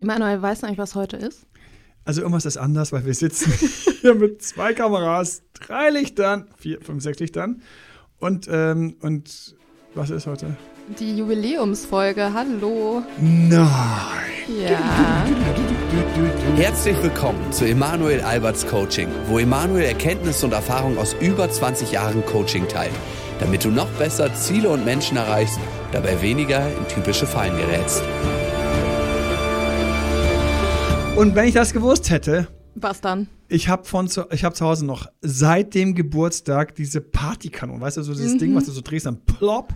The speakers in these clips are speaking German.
Emanuel, weißt du eigentlich, was heute ist? Also irgendwas ist anders, weil wir sitzen hier mit zwei Kameras, drei Lichtern, vier, fünf, sechs Lichtern. Und, ähm, und was ist heute? Die Jubiläumsfolge, hallo. Nein. Ja. Herzlich willkommen zu Emanuel Alberts Coaching, wo Emanuel Erkenntnisse und Erfahrung aus über 20 Jahren Coaching teilt, damit du noch besser Ziele und Menschen erreichst, dabei weniger in typische Fallen gerätst. Und wenn ich das gewusst hätte, Was dann? ich habe von zu, ich habe zu Hause noch seit dem Geburtstag diese Partykanone, weißt du, so dieses Ding, was du so drehst, dann plopp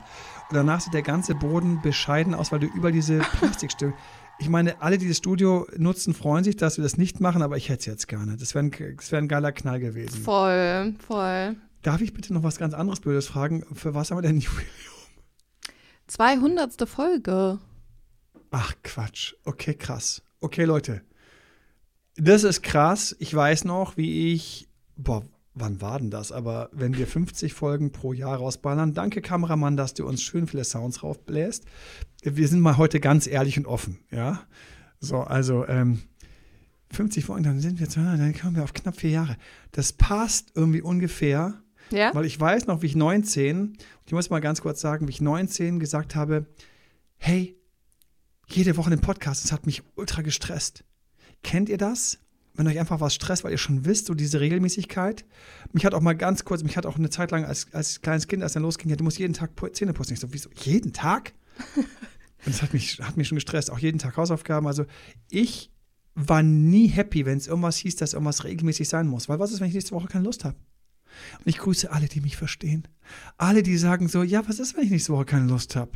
und danach sieht der ganze Boden bescheiden aus, weil du über diese Plastikstücke ich meine, alle, die das Studio nutzen, freuen sich, dass wir das nicht machen, aber ich hätte es jetzt gerne. Das wäre ein, das wär ein geiler Knall gewesen. Voll, voll. Darf ich bitte noch was ganz anderes Blödes fragen? Für was haben wir denn Jubiläum? 200. Folge. Ach, Quatsch. Okay, krass. Okay, Leute. Das ist krass. Ich weiß noch, wie ich. Boah, wann war denn das? Aber wenn wir 50 Folgen pro Jahr rausballern, danke Kameramann, dass du uns schön viele Sounds raufbläst. Wir sind mal heute ganz ehrlich und offen, ja? So, also, ähm, 50 Folgen, dann sind wir, dann kommen wir auf knapp vier Jahre. Das passt irgendwie ungefähr, Ja? weil ich weiß noch, wie ich 19, ich muss mal ganz kurz sagen, wie ich 19 gesagt habe, hey, jede Woche den Podcast, das hat mich ultra gestresst. Kennt ihr das? Wenn euch einfach was stresst, weil ihr schon wisst, so diese Regelmäßigkeit. Mich hat auch mal ganz kurz, mich hat auch eine Zeit lang als, als kleines Kind, als dann losging, ja, du musst jeden Tag Zähne putzen. Ich so, wieso? Jeden Tag? Und das hat mich, hat mich schon gestresst. Auch jeden Tag Hausaufgaben. Also ich war nie happy, wenn es irgendwas hieß, dass irgendwas regelmäßig sein muss. Weil was ist, wenn ich nächste Woche keine Lust habe? Und ich grüße alle, die mich verstehen. Alle, die sagen so, ja, was ist, wenn ich nächste Woche keine Lust habe?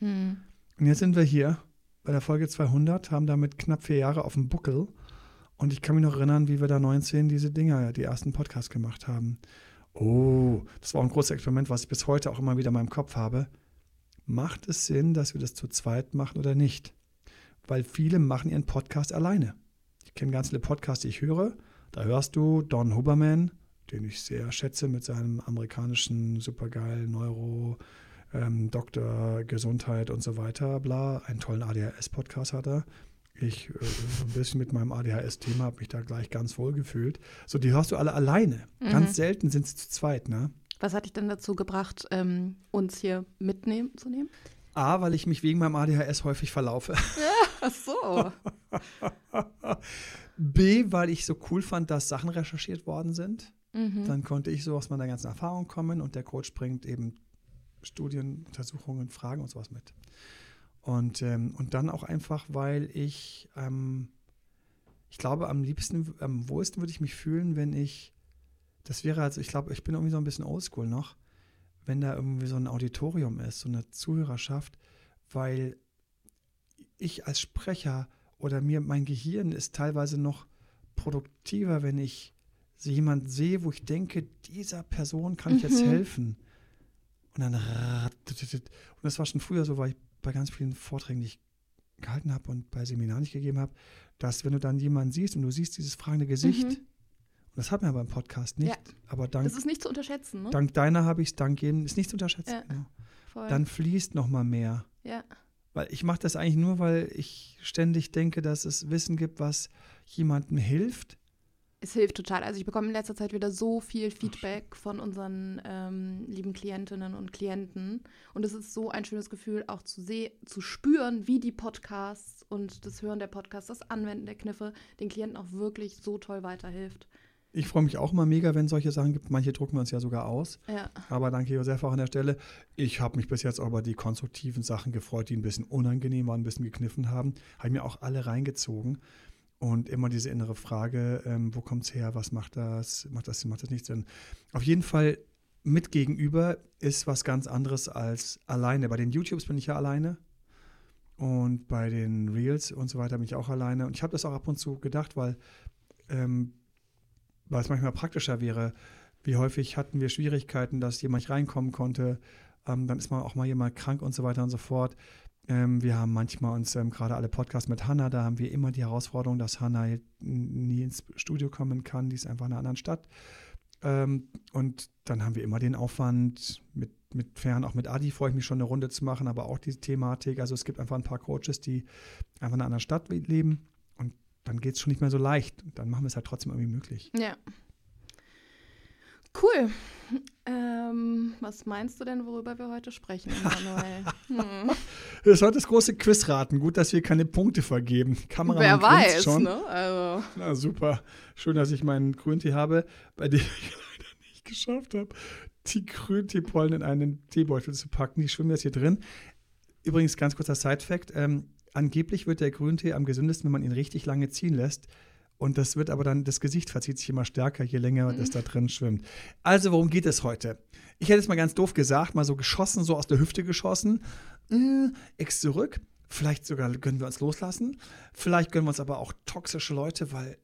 Hm. Und jetzt sind wir hier bei der Folge 200, haben damit knapp vier Jahre auf dem Buckel. Und ich kann mich noch erinnern, wie wir da 19 diese Dinger, die ersten Podcasts gemacht haben. Oh, das war ein großes Experiment, was ich bis heute auch immer wieder in meinem Kopf habe. Macht es Sinn, dass wir das zu zweit machen oder nicht? Weil viele machen ihren Podcast alleine. Ich kenne ganz viele Podcasts, die ich höre. Da hörst du Don Huberman, den ich sehr schätze mit seinem amerikanischen supergeilen Neuro, ähm, Doktor Gesundheit und so weiter, bla. Einen tollen ADHS-Podcast hat er. Ich äh, so ein bisschen mit meinem ADHS-Thema habe mich da gleich ganz wohl gefühlt. So, die hörst du alle alleine. Ganz selten sind sie zu zweit, ne? Was hat dich denn dazu gebracht, ähm, uns hier mitnehmen zu nehmen? A, weil ich mich wegen meinem ADHS häufig verlaufe. Ach so. B, weil ich so cool fand, dass Sachen recherchiert worden sind. Mhm. Dann konnte ich so aus meiner ganzen Erfahrung kommen und der Coach bringt eben Studien, Untersuchungen, Fragen und sowas mit. Und, ähm, und dann auch einfach, weil ich, ähm, ich glaube, am liebsten, am wohlsten würde ich mich fühlen, wenn ich, das wäre also, ich glaube, ich bin irgendwie so ein bisschen oldschool noch, wenn da irgendwie so ein Auditorium ist, so eine Zuhörerschaft, weil ich als Sprecher oder mir, mein Gehirn ist teilweise noch produktiver, wenn ich so jemand sehe, wo ich denke, dieser Person kann ich jetzt Mhm. helfen. Und dann und das war schon früher so, weil ich bei ganz vielen Vorträgen, die ich gehalten habe und bei Seminaren nicht gegeben habe, dass wenn du dann jemanden siehst und du siehst dieses fragende Gesicht, Mhm. und das hat man beim Podcast nicht, Ja. aber dank, Das ist nicht zu unterschätzen, ne? dank deiner habe ich es, dank jedem, ist nicht zu unterschätzen. Ja. Genau. Voll. Dann fließt noch mal mehr. ja. Weil ich mache das eigentlich nur, weil ich ständig denke, dass es Wissen gibt, was jemandem hilft. Es hilft total. Also ich bekomme in letzter Zeit wieder so viel Feedback von unseren ähm, lieben Klientinnen und Klienten. Und es ist so ein schönes Gefühl, auch zu sehen, zu spüren, wie die Podcasts und das Hören der Podcasts, das Anwenden der Kniffe den Klienten auch wirklich so toll weiterhilft. Ich freue mich auch immer mega, wenn es solche Sachen gibt. Manche drucken wir uns ja sogar aus. Ja. Aber danke, Josef, auch an der Stelle. Ich habe mich bis jetzt auch über die konstruktiven Sachen gefreut, die ein bisschen unangenehm waren, ein bisschen gekniffen haben. Habe ich mir auch alle reingezogen. Und immer diese innere Frage, ähm, wo kommt es her, was macht das, macht das macht das nicht Sinn. Auf jeden Fall mit gegenüber ist was ganz anderes als alleine. Bei den YouTubes bin ich ja alleine. Und bei den Reels und so weiter bin ich auch alleine. Und ich habe das auch ab und zu gedacht, weil, ähm, weil es manchmal praktischer wäre. Wie häufig hatten wir Schwierigkeiten, dass jemand reinkommen konnte. Ähm, dann ist mal auch mal jemand krank und so weiter und so fort. Ähm, wir haben manchmal uns ähm, gerade alle Podcasts mit Hanna, da haben wir immer die Herausforderung, dass Hanna nie ins Studio kommen kann. Die ist einfach in einer anderen Stadt. Ähm, und dann haben wir immer den Aufwand mit mit Fern, auch mit Adi freue ich mich schon eine Runde zu machen, aber auch diese Thematik. Also es gibt einfach ein paar Coaches, die einfach in einer anderen Stadt leben und dann geht es schon nicht mehr so leicht. Dann machen wir es halt trotzdem irgendwie möglich. Ja. Cool. Ähm, was meinst du denn, worüber wir heute sprechen, Manuel? Hm. Das ist heute das große Quizraten. Gut, dass wir keine Punkte vergeben. Kamera Wer weiß, schon. ne? Also. Na super. Schön, dass ich meinen Grüntee habe, bei dem ich leider nicht geschafft habe, die Grünteepollen in einen Teebeutel zu packen. Die schwimmen jetzt hier drin. Übrigens, ganz kurzer Side-Fact. Ähm, angeblich wird der Grüntee am gesündesten, wenn man ihn richtig lange ziehen lässt. Und das wird aber dann, das Gesicht verzieht sich immer stärker, je länger das da drin schwimmt. Also, worum geht es heute? Ich hätte es mal ganz doof gesagt, mal so geschossen, so aus der Hüfte geschossen. Äh, Ex zurück. Vielleicht sogar können wir uns loslassen. Vielleicht gönnen wir uns aber auch toxische Leute, weil,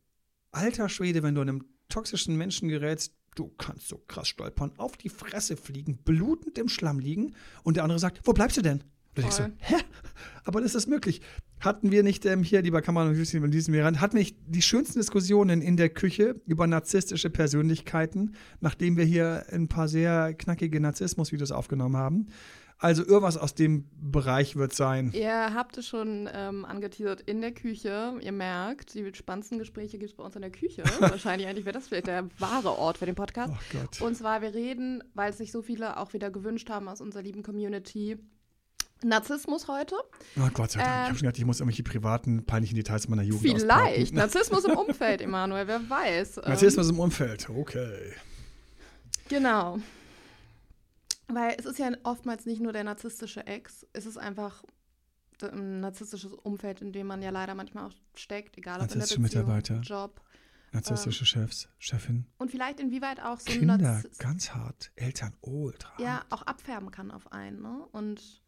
alter Schwede, wenn du einem toxischen Menschen gerätst, du kannst so krass stolpern, auf die Fresse fliegen, blutend im Schlamm liegen und der andere sagt, wo bleibst du denn? Und ich so, hä? Aber das ist möglich. Hatten wir nicht ähm, hier, lieber Kameramann in diesem Jahr, hatten wir nicht die schönsten Diskussionen in der Küche über narzisstische Persönlichkeiten, nachdem wir hier ein paar sehr knackige Narzissmus-Videos aufgenommen haben? Also irgendwas aus dem Bereich wird sein. Ihr habt es schon ähm, angeteasert in der Küche. Ihr merkt, die spannendsten Gespräche gibt es bei uns in der Küche. Wahrscheinlich eigentlich wäre das vielleicht der wahre Ort für den Podcast. Oh Gott. Und zwar, wir reden, weil es sich so viele auch wieder gewünscht haben aus unserer lieben Community, Narzissmus heute. Oh Gott sei Dank. ich Ähm, habe schon gedacht, ich muss irgendwelche privaten, peinlichen Details meiner Jugend Vielleicht. Narzissmus im Umfeld, Emanuel, wer weiß. Ähm, Narzissmus im Umfeld, okay. Genau. Weil es ist ja oftmals nicht nur der narzisstische Ex, es ist einfach ein narzisstisches Umfeld, in dem man ja leider manchmal auch steckt, egal ob in der Narzisstische Beziehung, Mitarbeiter. Job. Narzisstische Chefs, Chefin, Und vielleicht inwieweit auch so ein Kinder, ganz hart, Eltern, ultra. ja auch abfärben kann auf einen. Ne? Und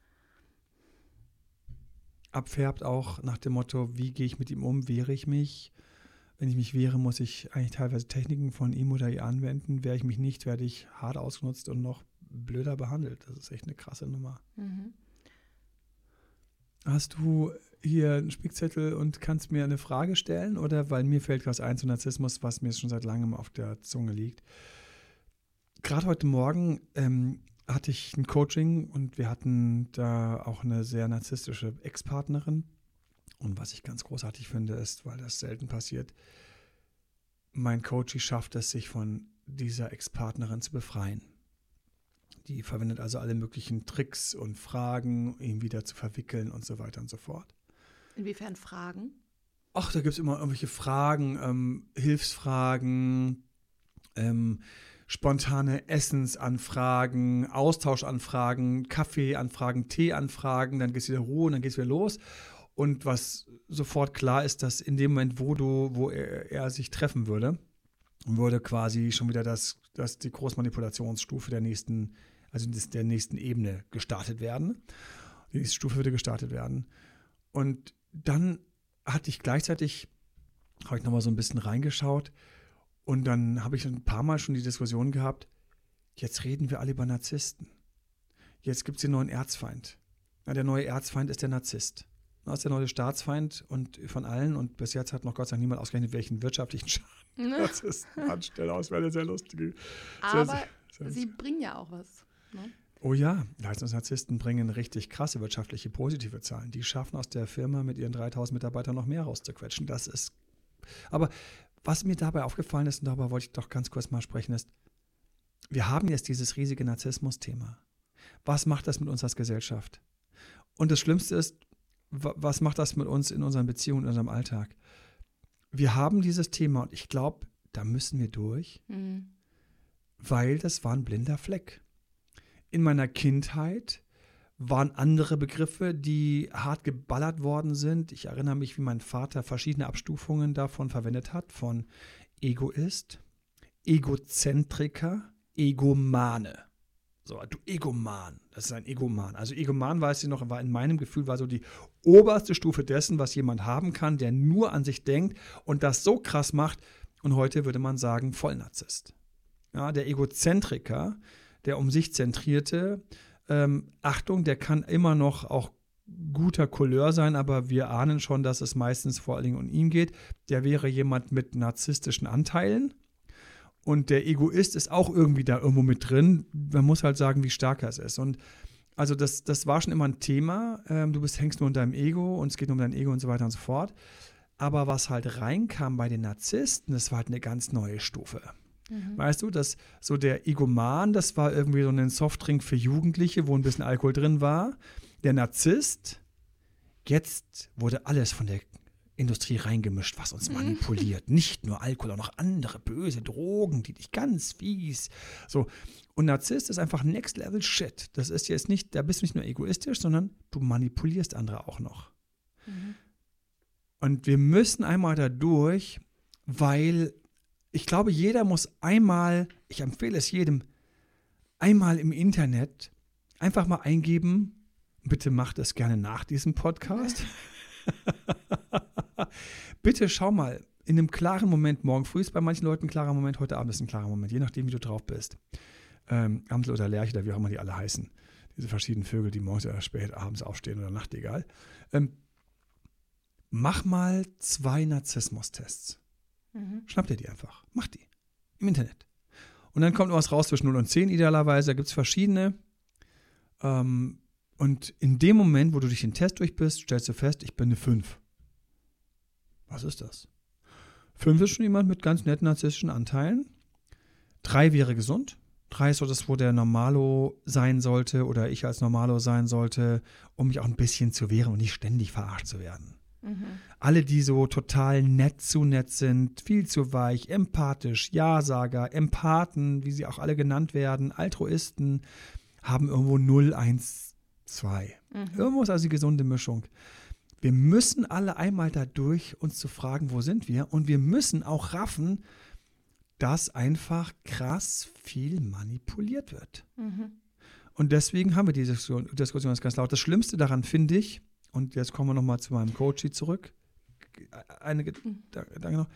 abfärbt auch nach dem Motto, wie gehe ich mit ihm um, wehre ich mich. Wenn ich mich wehre, muss ich eigentlich teilweise Techniken von ihm oder ihr anwenden. Wehre ich mich nicht, werde ich hart ausgenutzt und noch blöder behandelt. Das ist echt eine krasse Nummer. mhm. Hast du hier einen Spickzettel und kannst mir eine Frage stellen? Oder weil mir fällt was ein zu Narzissmus, was mir schon seit langem auf der Zunge liegt. Gerade heute Morgen ähm, hatte ich ein Coaching und wir hatten da auch eine sehr narzisstische Ex-Partnerin. Und was ich ganz großartig finde, ist, weil das selten passiert, mein Coach schafft es, sich von dieser Ex-Partnerin zu befreien. Die verwendet also alle möglichen Tricks und Fragen, ihn wieder zu verwickeln und so weiter und so fort. inwiefern Fragen? Ach, da gibt es immer irgendwelche Fragen, ähm, Hilfsfragen, ähm, spontane Essensanfragen, Austauschanfragen, Kaffeeanfragen, Teeanfragen, dann geht es wieder und dann geht es wieder los. Und was sofort klar ist, dass in dem Moment, wo du, wo er, er sich treffen würde, würde quasi schon wieder das, das die Großmanipulationsstufe der nächsten, also des, der nächsten Ebene gestartet werden. Die nächste Stufe würde gestartet werden. Und dann hatte ich gleichzeitig, habe ich nochmal so ein bisschen reingeschaut und dann habe ich ein paar Mal schon die Diskussion gehabt, jetzt reden wir alle über Narzissten. Jetzt gibt es den neuen Erzfeind. Ja, der neue Erzfeind ist der Narzisst. Das ist der neue Staatsfeind und von allen und bis jetzt hat noch Gott sei Dank niemand ausgerechnet, welchen wirtschaftlichen Schaden Narzissten anstellen. Das wäre eine sehr lustige. Sehr, Aber sehr, sie bringen ja auch was. Ne? Oh ja, Leistungsnarzissten bringen richtig krasse wirtschaftliche positive Zahlen. Die schaffen aus der Firma mit ihren 3000 Mitarbeitern noch mehr rauszuquetschen. Das ist. Aber was mir dabei aufgefallen ist, und darüber wollte ich doch ganz kurz mal sprechen, ist, wir haben jetzt dieses riesige Narzissmus-Thema. Was macht das mit uns als Gesellschaft? Und das Schlimmste ist, wa- was macht das mit uns in unseren Beziehungen, in unserem Alltag? Wir haben dieses Thema und ich glaube, da müssen wir durch Mhm. weil das war ein blinder Fleck. In meiner Kindheit waren andere Begriffe, die hart geballert worden sind. Ich erinnere mich, wie mein Vater verschiedene Abstufungen davon verwendet hat, von Egoist, Egozentriker, Egomane. So, du Egoman, das ist ein Egoman. Also Egoman, weiß ich noch, war in meinem Gefühl, war so die oberste Stufe dessen, was jemand haben kann, der nur an sich denkt und das so krass macht. Und heute würde man sagen, Vollnarzisst. Ja, der Egozentriker, der um sich zentrierte, ähm, Achtung, der kann immer noch auch guter Couleur sein, aber wir ahnen schon, dass es meistens vor allen Dingen um ihn geht. Der wäre jemand mit narzisstischen Anteilen. Und der Egoist ist auch irgendwie da irgendwo mit drin. Man muss halt sagen, wie stark er ist. Und also das, das war schon immer ein Thema. Ähm, du bist, hängst nur in deinem Ego und es geht nur um dein Ego und so weiter und so fort. Aber was halt reinkam bei den Narzissten, das war halt eine ganz neue Stufe. Mhm. Weißt du, dass so der Egoman, das war irgendwie so ein Softdrink für Jugendliche, wo ein bisschen Alkohol drin war. Der Narzisst, jetzt wurde alles von der Industrie reingemischt, was uns mhm. manipuliert. Nicht nur Alkohol, auch noch andere böse Drogen, die dich ganz fies. So. Und Narzisst ist einfach Next Level Shit. Das ist jetzt nicht, da bist du nicht nur egoistisch, sondern du manipulierst andere auch noch. Mhm. Und wir müssen einmal da durch, weil ich glaube, jeder muss einmal, ich empfehle es jedem, einmal im Internet einfach mal eingeben, bitte macht es gerne nach diesem Podcast. Bitte schau mal, in einem klaren Moment, morgen früh ist bei manchen Leuten ein klarer Moment, heute Abend ist ein klarer Moment, je nachdem, wie du drauf bist. Ähm, Amsel oder Lerche oder wie auch immer die alle heißen. Diese verschiedenen Vögel, die morgens oder spät abends aufstehen oder Nacht, egal. Ähm, mach mal zwei Narzissmus-Tests. Mhm. Schnapp dir die einfach. Mach die. Im Internet. Und dann kommt was raus zwischen 0 und 10 idealerweise. Da gibt es verschiedene. Ähm, und in dem Moment, wo du durch den Test durch bist, stellst du fest, ich bin eine 5. Was ist das? Fünf ist schon jemand mit ganz netten narzisstischen Anteilen. Drei wäre gesund. Drei ist so das, wo der Normalo sein sollte oder ich als Normalo sein sollte, um mich auch ein bisschen zu wehren und nicht ständig verarscht zu werden. Mhm. Alle, die so total nett zu nett sind, viel zu weich, empathisch, Ja-Sager, Empathen, wie sie auch alle genannt werden, Altruisten, haben irgendwo 0, 1, 2. Mhm. Irgendwo ist also die gesunde Mischung. Wir müssen alle einmal dadurch uns zu fragen, wo sind wir? Und wir müssen auch raffen, dass einfach krass viel manipuliert wird. Mhm. Und deswegen haben wir diese Diskussion ganz laut. Das Schlimmste daran finde ich, und jetzt kommen wir nochmal zu meinem Coachie zurück, eine mhm. Gedanke noch,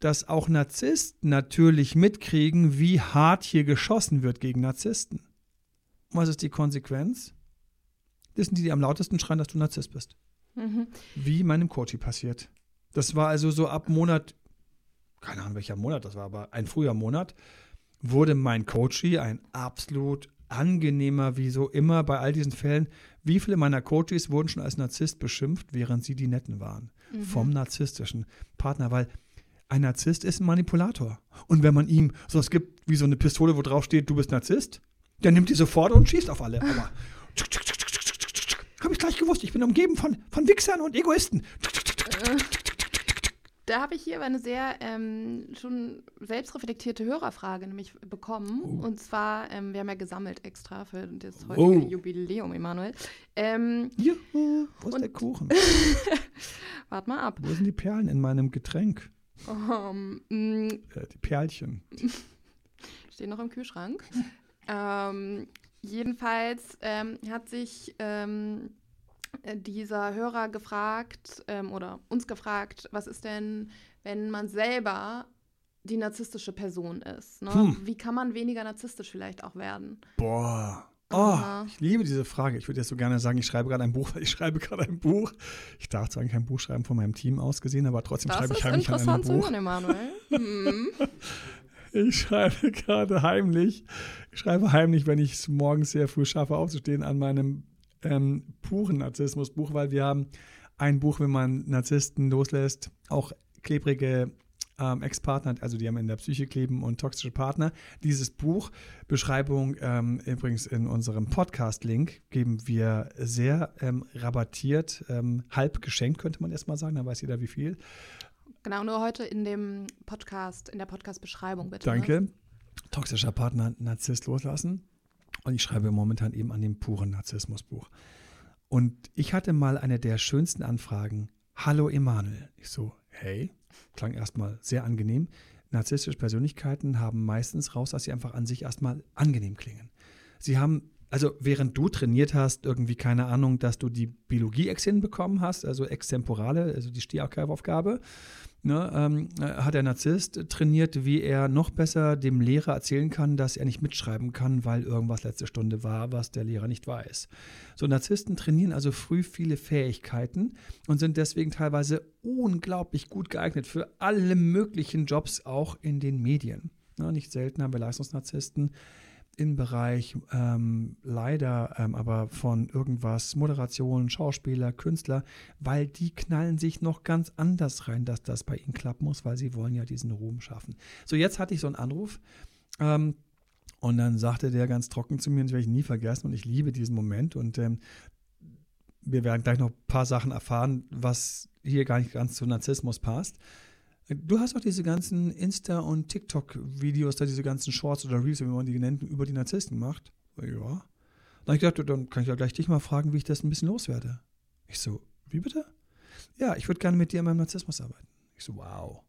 dass auch Narzissten natürlich mitkriegen, wie hart hier geschossen wird gegen Narzissten. Was ist die Konsequenz? Das sind die, die am lautesten schreien, dass du Narzisst bist. Mhm. Wie meinem Coachy passiert. Das war also so ab Monat, keine Ahnung welcher Monat das war, aber ein früher Monat, wurde mein Coachy ein absolut angenehmer, wie so immer bei all diesen Fällen. Wie viele meiner Coaches wurden schon als Narzisst beschimpft, während sie die Netten waren? Mhm. Vom narzisstischen Partner, weil ein Narzisst ist ein Manipulator. Und wenn man ihm so es gibt wie so eine Pistole, wo drauf steht, du bist Narzisst, der nimmt die sofort und schießt auf alle. Aber habe ich gleich gewusst, ich bin umgeben von, von Wichsern und Egoisten. Da habe ich hier aber eine sehr ähm, schon selbstreflektierte Hörerfrage nämlich bekommen. Oh. Und zwar, ähm, wir haben ja gesammelt extra für das heutige oh. Jubiläum, Emanuel. Ähm, Juhu, wo ist der Kuchen? Wart mal ab. Wo sind die Perlen in meinem Getränk? Um, mm. äh, die Perlchen. Stehen noch im Kühlschrank. ähm, Jedenfalls ähm, hat sich ähm, äh, dieser Hörer gefragt ähm, oder uns gefragt, was ist denn, wenn man selber die narzisstische Person ist? Ne? Hm. Wie kann man weniger narzisstisch vielleicht auch werden? Boah. Oh, ich liebe diese Frage. Ich würde jetzt so gerne sagen, ich schreibe gerade ein Buch, weil ich schreibe gerade ein Buch. Ich darf zwar kein Buch schreiben von meinem Team aus gesehen, aber trotzdem das schreibe ich heimlich an einem Buch. Das ist interessant zu hören, Emanuel. hm. Ich schreibe gerade heimlich, ich schreibe heimlich, wenn ich es morgens sehr früh schaffe, aufzustehen, an meinem ähm, puren Narzissmusbuch, weil wir haben ein Buch, wenn man Narzissten loslässt, auch klebrige ähm, Ex-Partner, also die haben in der Psyche kleben und toxische Partner. Dieses Buch, Beschreibung ähm, übrigens in unserem Podcast-Link, geben wir sehr ähm, rabattiert, ähm, halb geschenkt, könnte man erstmal sagen, da weiß jeder wie viel. Genau, nur heute in dem Podcast, in der Podcast-Beschreibung bitte. Danke. Ne? Toxischer Partner, Narzisst loslassen. Und ich schreibe momentan eben an dem puren Narzissmusbuch. Und ich hatte mal eine der schönsten Anfragen. Hallo Emanuel. Ich so, hey, klang erstmal sehr angenehm. Narzisstische Persönlichkeiten haben meistens raus, dass sie einfach an sich erstmal angenehm klingen. Sie haben also während du trainiert hast, irgendwie keine Ahnung, dass du die Biologie-Ex bekommen hast, also extemporale, also die Stehaufgabe, ne, ähm, äh, hat der Narzisst trainiert, wie er noch besser dem Lehrer erzählen kann, dass er nicht mitschreiben kann, weil irgendwas letzte Stunde war, was der Lehrer nicht weiß. So Narzissten trainieren also früh viele Fähigkeiten und sind deswegen teilweise unglaublich gut geeignet für alle möglichen Jobs, auch in den Medien. Ne, nicht selten haben wir Leistungsnarzissten, im Bereich ähm, leider ähm, aber von irgendwas, Moderation, Schauspieler, Künstler, weil die knallen sich noch ganz anders rein, dass das bei ihnen klappen muss, weil sie wollen ja diesen Ruhm schaffen. So, jetzt hatte ich so einen Anruf ähm, und dann sagte der ganz trocken zu mir, das werde ich nie vergessen und ich liebe diesen Moment und ähm, wir werden gleich noch ein paar Sachen erfahren, was hier gar nicht ganz zu Narzissmus passt. Du hast auch diese ganzen Insta- und TikTok-Videos, da diese ganzen Shorts oder Reels, wie man die nennt, über die Narzissten gemacht. Ja. Dann habe ich gedacht, dann kann ich ja gleich dich mal fragen, wie ich das ein bisschen loswerde. Ich so, wie bitte? Ja, ich würde gerne mit dir an meinem Narzissmus arbeiten. Ich so, wow.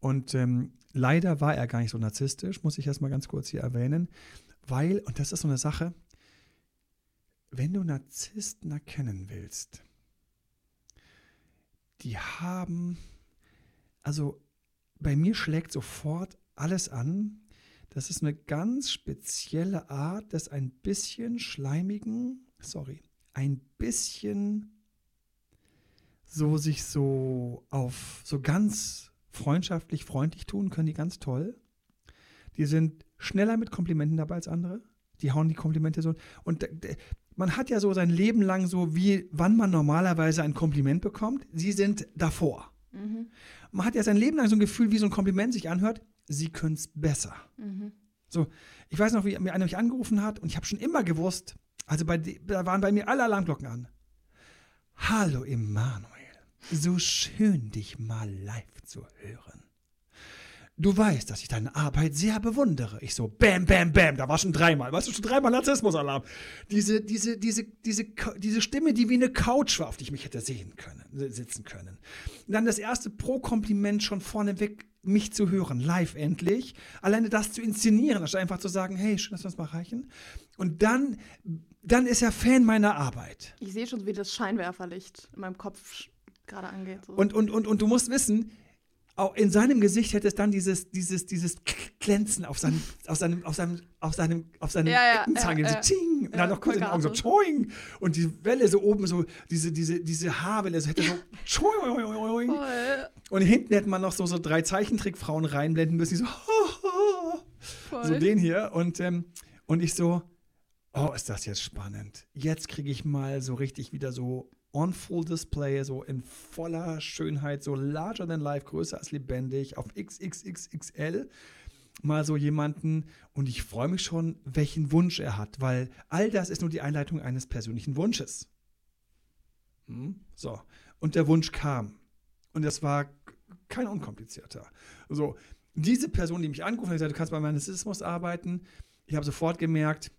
Und ähm, leider war er gar nicht so narzisstisch, muss ich erstmal ganz kurz hier erwähnen, weil, und das ist so eine Sache, wenn du Narzissten erkennen willst, die haben also bei mir schlägt sofort alles an. Das ist eine ganz spezielle Art des ein bisschen schleimigen, sorry, ein bisschen so sich so auf so ganz freundschaftlich, freundlich tun, können die ganz toll. Die sind schneller mit Komplimenten dabei als andere. Die hauen die Komplimente so. Und man hat ja so sein Leben lang so, wie wann man normalerweise ein Kompliment bekommt. Sie sind davor. Mhm. Man hat ja sein Leben lang so ein Gefühl, wie so ein Kompliment sich anhört, sie können es besser. Mhm. So, ich weiß noch, wie mir einer mich angerufen hat und ich habe schon immer gewusst, also bei, da waren bei mir alle Alarmglocken an. Hallo Emanuel, so schön dich mal live zu hören. Du weißt, dass ich deine Arbeit sehr bewundere. Ich so, bam, bam, bam, da war schon dreimal, weißt du, schon dreimal Narzissmusalarm. Diese, diese, diese, diese, diese Stimme, die wie eine Couch war, auf die ich mich hätte sehen können, sitzen können. Und dann das erste Pro-Kompliment schon vorneweg, mich zu hören, live endlich. Alleine das zu inszenieren, anstatt einfach zu sagen, hey, schön, dass wir uns mal reichen. Und dann, dann ist er Fan meiner Arbeit. Ich sehe schon, wie das Scheinwerferlicht in meinem Kopf gerade angeht. So. Und, und, und, und du musst wissen, auch in seinem Gesicht hätte es dann dieses, dieses, dieses Glänzen auf seinem, auf seinem, auf seinem, auf seinem, auf seinem ja, ja, Eckenzange, ja, so ting, und dann noch kurz in den Augen so choing, und die Welle so oben, so diese, diese, diese Haarwelle, so hätte so choing, und hinten hätte man noch so, so drei Zeichentrickfrauen reinblenden müssen, die so, so den hier, und, ähm, und ich so, oh, ist das jetzt spannend. Jetzt kriege ich mal so richtig wieder so on full display, so in voller Schönheit, so larger than life, größer als lebendig, auf XXXXL mal so jemanden. Und ich freue mich schon, welchen Wunsch er hat, weil all das ist nur die Einleitung eines persönlichen Wunsches. Hm? So, und der Wunsch kam. Und es war kein unkomplizierter. So, diese Person, die mich angerufen hat, gesagt, du kannst bei meinem Narzissmus arbeiten, ich habe sofort gemerkt,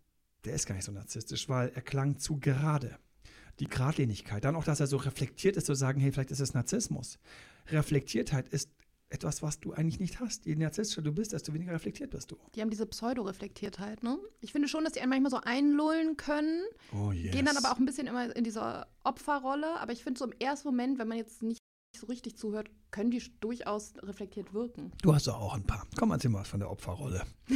der ist gar nicht so narzisstisch, weil er klang zu gerade die Gradlinigkeit. Dann auch, dass er so reflektiert ist, zu sagen, hey, vielleicht ist es Narzissmus. Reflektiertheit ist etwas, was du eigentlich nicht hast. Je narzisstischer du bist, desto weniger reflektiert bist du. Die haben diese Pseudo-Reflektiertheit, ne? Ich finde schon, dass die einen manchmal so einlullen können. Oh, yes. Gehen dann aber auch ein bisschen immer in dieser Opferrolle. Aber ich finde so im ersten Moment, wenn man jetzt nicht so richtig zuhört, können die durchaus reflektiert wirken. Du hast doch auch ein paar. Komm, erzähl mal von der Opferrolle.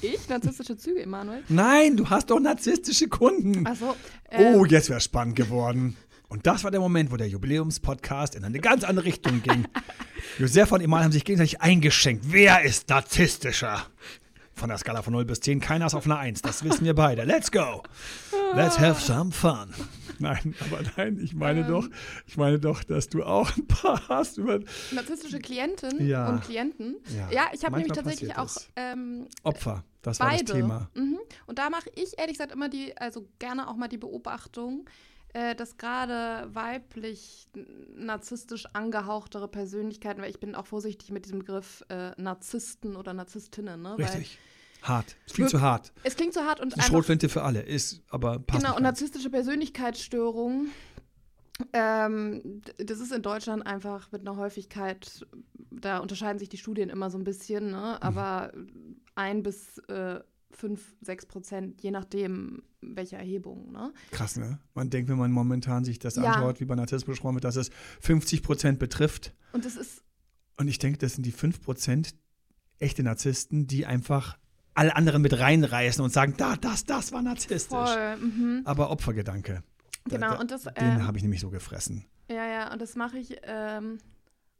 Ich? Narzisstische Züge, Emanuel? Nein, du hast doch narzisstische Kunden. Also, äh, oh, jetzt wäre spannend geworden. Und das war der Moment, wo der Jubiläumspodcast in eine ganz andere Richtung ging. Josef und Emanuel haben sich gegenseitig eingeschenkt. Wer ist narzisstischer? Von der Skala von 0 bis 10, keiner ist auf einer 1. Das wissen wir beide. Let's go. Let's have some fun. Nein, aber nein, ich meine ähm, doch, ich meine doch, dass du auch ein paar hast über narzisstische Klientinnen ja. und Klienten. Ja, ja ich habe nämlich tatsächlich auch ähm, Opfer. Das beide. war das Thema. Mhm. Und da mache ich ehrlich gesagt immer die, also gerne auch mal die Beobachtung, äh, dass gerade weiblich narzisstisch angehauchtere Persönlichkeiten, weil ich bin auch vorsichtig mit diesem Begriff äh, Narzissten oder Narzisstinnen, ne? Richtig. Weil, hart. Viel zu hart. Es klingt zu hart und Die Schrotflinte für alle ist, aber passt Genau, und narzisstische Persönlichkeitsstörungen, ähm, das ist in Deutschland einfach mit einer Häufigkeit, da unterscheiden sich die Studien immer so ein bisschen, ne? Mhm. aber mhm. ein bis äh, 5, 6 Prozent, je nachdem, welche Erhebung. Ne? Krass, ne? Man denkt, wenn man momentan sich das Ja. anschaut, wie bei Narzissmus besprochen wird, dass es 50 Prozent betrifft. Und das ist Und ich denke, das sind die 5 Prozent echte Narzissten, die einfach alle anderen mit reinreißen und sagen, da, das, das war narzisstisch. voll. Mhm. Aber Opfergedanke. Da- Genau, da, und das, Den ähm, habe ich nämlich so gefressen. Ja, ja, und das mache ich ähm,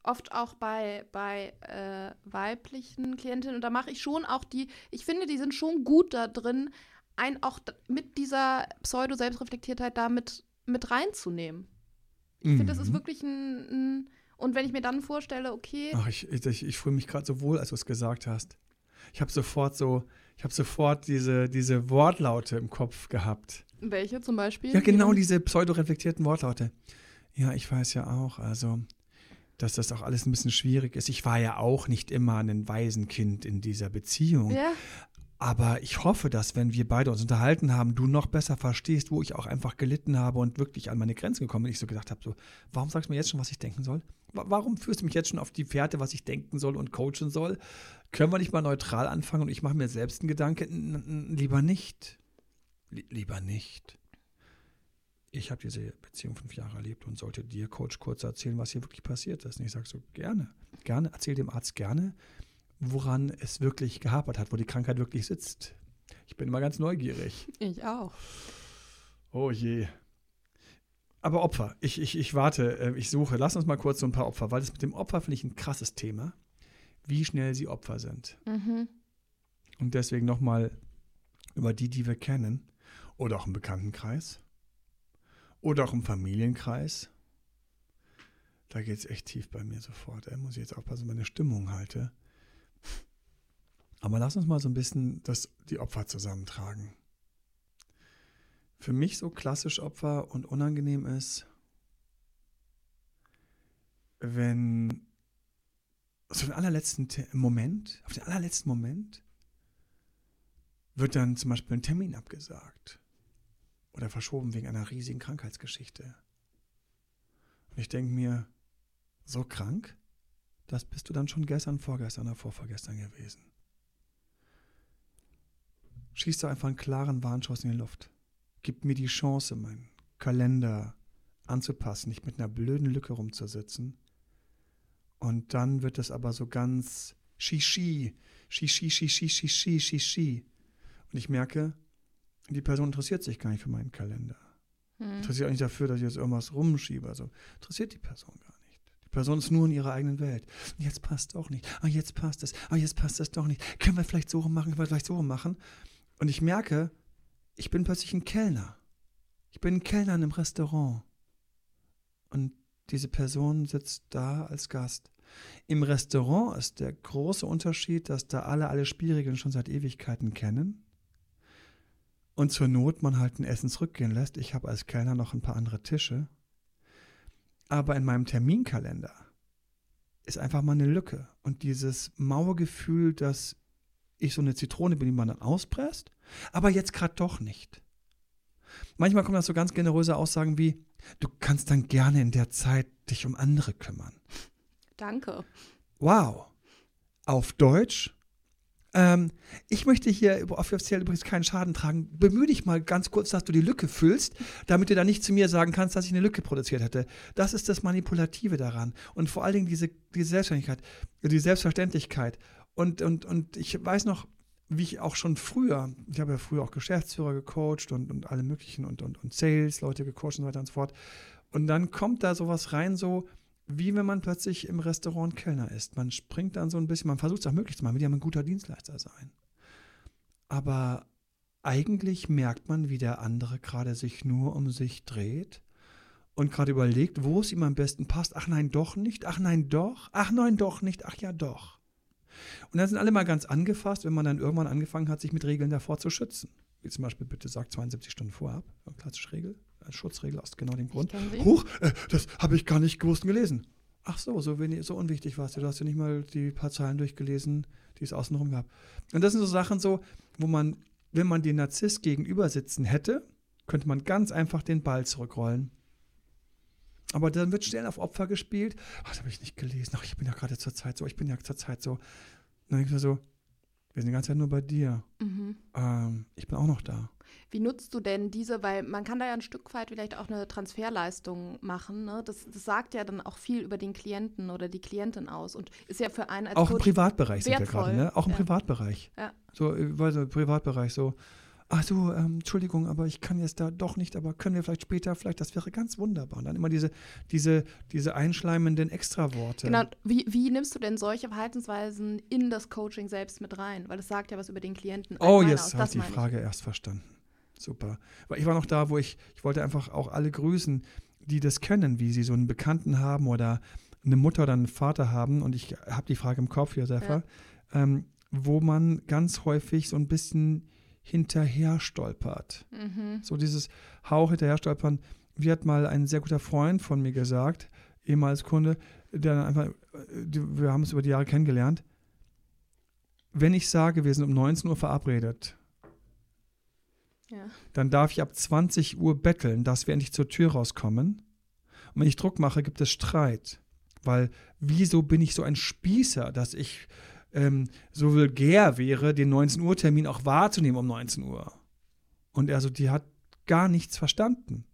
oft auch bei, bei äh, weiblichen Klientinnen. Und da mache ich schon auch die, ich finde, die sind schon gut da drin, ein auch mit dieser Pseudo-Selbstreflektiertheit da mit, mit reinzunehmen. Ich finde, das ist Mhm. wirklich ein, ein. Und wenn ich mir dann vorstelle, okay, Ach, ich, ich, ich fühle mich gerade so wohl, als du es gesagt hast. Ich habe sofort so, ich habe sofort diese, diese Wortlaute im Kopf gehabt. welche zum Beispiel? Ja, genau Die- diese pseudo-reflektierten Wortlaute. Ja, ich weiß ja auch, also, dass das auch alles ein bisschen schwierig ist. Ich war ja auch nicht immer ein Waisenkind in dieser Beziehung. Ja, Aber ich hoffe, dass, wenn wir beide uns unterhalten haben, du noch besser verstehst, wo ich auch einfach gelitten habe und wirklich an meine Grenzen gekommen bin. Ich so gedacht habe, so, warum sagst du mir jetzt schon, was ich denken soll? Wa- Warum führst du mich jetzt schon auf die Fährte, was ich denken soll und coachen soll? Können wir nicht mal neutral anfangen und ich mache mir selbst einen Gedanke? N- n- Lieber nicht. Li- lieber nicht. Ich habe diese Beziehung fünf Jahre erlebt und sollte dir, Coach, kurz erzählen, was hier wirklich passiert ist. Und ich sage so, gerne, gerne, erzähl dem Arzt gerne, woran es wirklich gehapert hat, wo die Krankheit wirklich sitzt. Ich bin immer ganz neugierig. ich auch. Oh je. Aber Opfer, ich, ich, ich warte, äh, ich suche. Lass uns mal kurz so ein paar Opfer, weil das mit dem Opfer finde ich ein krasses Thema, wie schnell sie Opfer sind. Mhm. Und deswegen nochmal über die, die wir kennen oder auch im Bekanntenkreis oder auch im Familienkreis. Da geht es echt tief bei mir sofort. Da muss ich jetzt aufpassen, meine Stimmung halte. Aber lass uns mal so ein bisschen das, die Opfer zusammentragen. Für mich so klassisch Opfer und unangenehm ist, wenn so den allerletzten Te- Moment, auf den allerletzten Moment wird dann zum Beispiel ein Termin abgesagt oder verschoben wegen einer riesigen Krankheitsgeschichte. Und ich denke mir, so krank, das bist du dann schon gestern, vorgestern oder vorvorgestern gewesen. Schieß da einfach einen klaren Warnschuss in die Luft. Gib mir die Chance, meinen Kalender anzupassen, nicht mit einer blöden Lücke rumzusitzen. Und dann wird es aber so ganz Shishi, Shishi, Shishi, Shishi, Shishi. Und ich merke, die Person interessiert sich gar nicht für meinen Kalender. Hm. Interessiert auch nicht dafür, dass ich jetzt irgendwas rumschiebe. Also interessiert die Person gar nicht. Die Person ist nur in ihrer eigenen Welt. Jetzt passt doch nicht. Ah, jetzt passt es. Ah, jetzt passt es doch nicht. Können wir vielleicht so rum machen? Können wir vielleicht so rum machen? Und ich merke, ich bin plötzlich ein Kellner. Ich bin ein Kellner in einem Restaurant. Und diese Person sitzt da als Gast. Im Restaurant ist der große Unterschied, dass da alle alle Spielregeln schon seit Ewigkeiten kennen. Und zur Not man halt ein Essen zurückgehen lässt. Ich habe als Kellner noch ein paar andere Tische. Aber in meinem Terminkalender ist einfach mal eine Lücke. Und dieses Mauergefühl, dass ich so eine Zitrone bin, die man dann auspresst, aber jetzt gerade doch nicht. Manchmal kommen da so ganz generöse Aussagen wie, du kannst dann gerne in der Zeit dich um andere kümmern. Danke. Wow. Auf Deutsch. Ähm, ich möchte hier über- offiziell übrigens keinen Schaden tragen. Bemühe dich mal ganz kurz, dass du die Lücke füllst, damit du dann nicht zu mir sagen kannst, dass ich eine Lücke produziert hätte. Das ist das Manipulative daran. Und vor allen Dingen diese, diese Selbstständigkeit, die Selbstverständlichkeit. Und, und, und ich weiß noch, wie ich auch schon früher, ich habe ja früher auch Geschäftsführer gecoacht und, und alle möglichen und, und, und Sales-Leute gecoacht und so weiter und so fort. Und dann kommt da sowas rein, so, wie wenn man plötzlich im Restaurant Kellner ist. Man springt dann so ein bisschen, man versucht es auch möglich zu machen, will ja ein guter Dienstleister sein. Aber eigentlich merkt man, wie der andere gerade sich nur um sich dreht und gerade überlegt, wo es ihm am besten passt. Ach nein, doch nicht. Ach nein, doch. Ach nein, doch nicht. Ach ja, doch. Und dann sind alle mal ganz angefasst, wenn man dann irgendwann angefangen hat, sich mit Regeln davor zu schützen. Wie zum Beispiel, bitte sagt 72 Stunden vorab. Klassische Regel, Schutzregel aus genau dem Grund. Huch, äh, das habe ich gar nicht gewusst und gelesen. Ach so, so, wenig, so unwichtig warst du. Du hast ja nicht mal die paar Zeilen durchgelesen, die es außenrum gab. Und das sind so Sachen so, wo man, wenn man den Narzisst gegenüber sitzen hätte, könnte man ganz einfach den Ball zurückrollen. Aber dann wird schnell auf Opfer gespielt. Ach, das habe ich nicht gelesen. Ach, ich bin ja gerade zur Zeit so. Ich bin ja zur Zeit so. Und dann denke ich mir so, Wir sind die ganze Zeit nur bei dir. Mhm. Ähm, ich bin auch noch da. Wie nutzt du denn diese, weil man kann da ja ein Stück weit vielleicht auch eine Transferleistung machen. Ne? Das, das sagt ja dann auch viel über den Klienten oder die Klientin aus und ist ja für einen als Auch im Coach Privatbereich sind wir wertvoll. gerade, ne? Auch im Ja. Privatbereich. Ja. So, äh, weil so Privatbereich, so, ach so, ähm, Entschuldigung, aber ich kann jetzt da doch nicht, aber können wir vielleicht später, vielleicht, das wäre ganz wunderbar. Und dann immer diese, diese, diese einschleimenden Extraworte. Genau, wie, wie nimmst du denn solche Verhaltensweisen in das Coaching selbst mit rein? Weil das sagt ja was über den Klienten. Oh, jetzt habe ich die Frage erst verstanden. Super. Weil ich war noch da, wo ich, ich wollte einfach auch alle grüßen, die das kennen, wie sie so einen Bekannten haben oder eine Mutter oder einen Vater haben. Und ich habe die Frage im Kopf, Josefa, ähm, wo man ganz häufig so ein bisschen hinterher stolpert. Mhm. So dieses Hauch hinterher stolpern. Wie hat mal ein sehr guter Freund von mir gesagt, ehemals Kunde, der dann einfach, äh, wir haben es über die Jahre kennengelernt, wenn ich sage, wir sind um 19 Uhr verabredet, Ja. dann darf ich ab 20 Uhr betteln, dass wir endlich zur Tür rauskommen. Und wenn ich Druck mache, gibt es Streit. Weil wieso bin ich so ein Spießer, dass ich ähm, so vulgär wäre, den 19 Uhr Termin auch wahrzunehmen um 19 Uhr? Und er so, die hat gar nichts verstanden.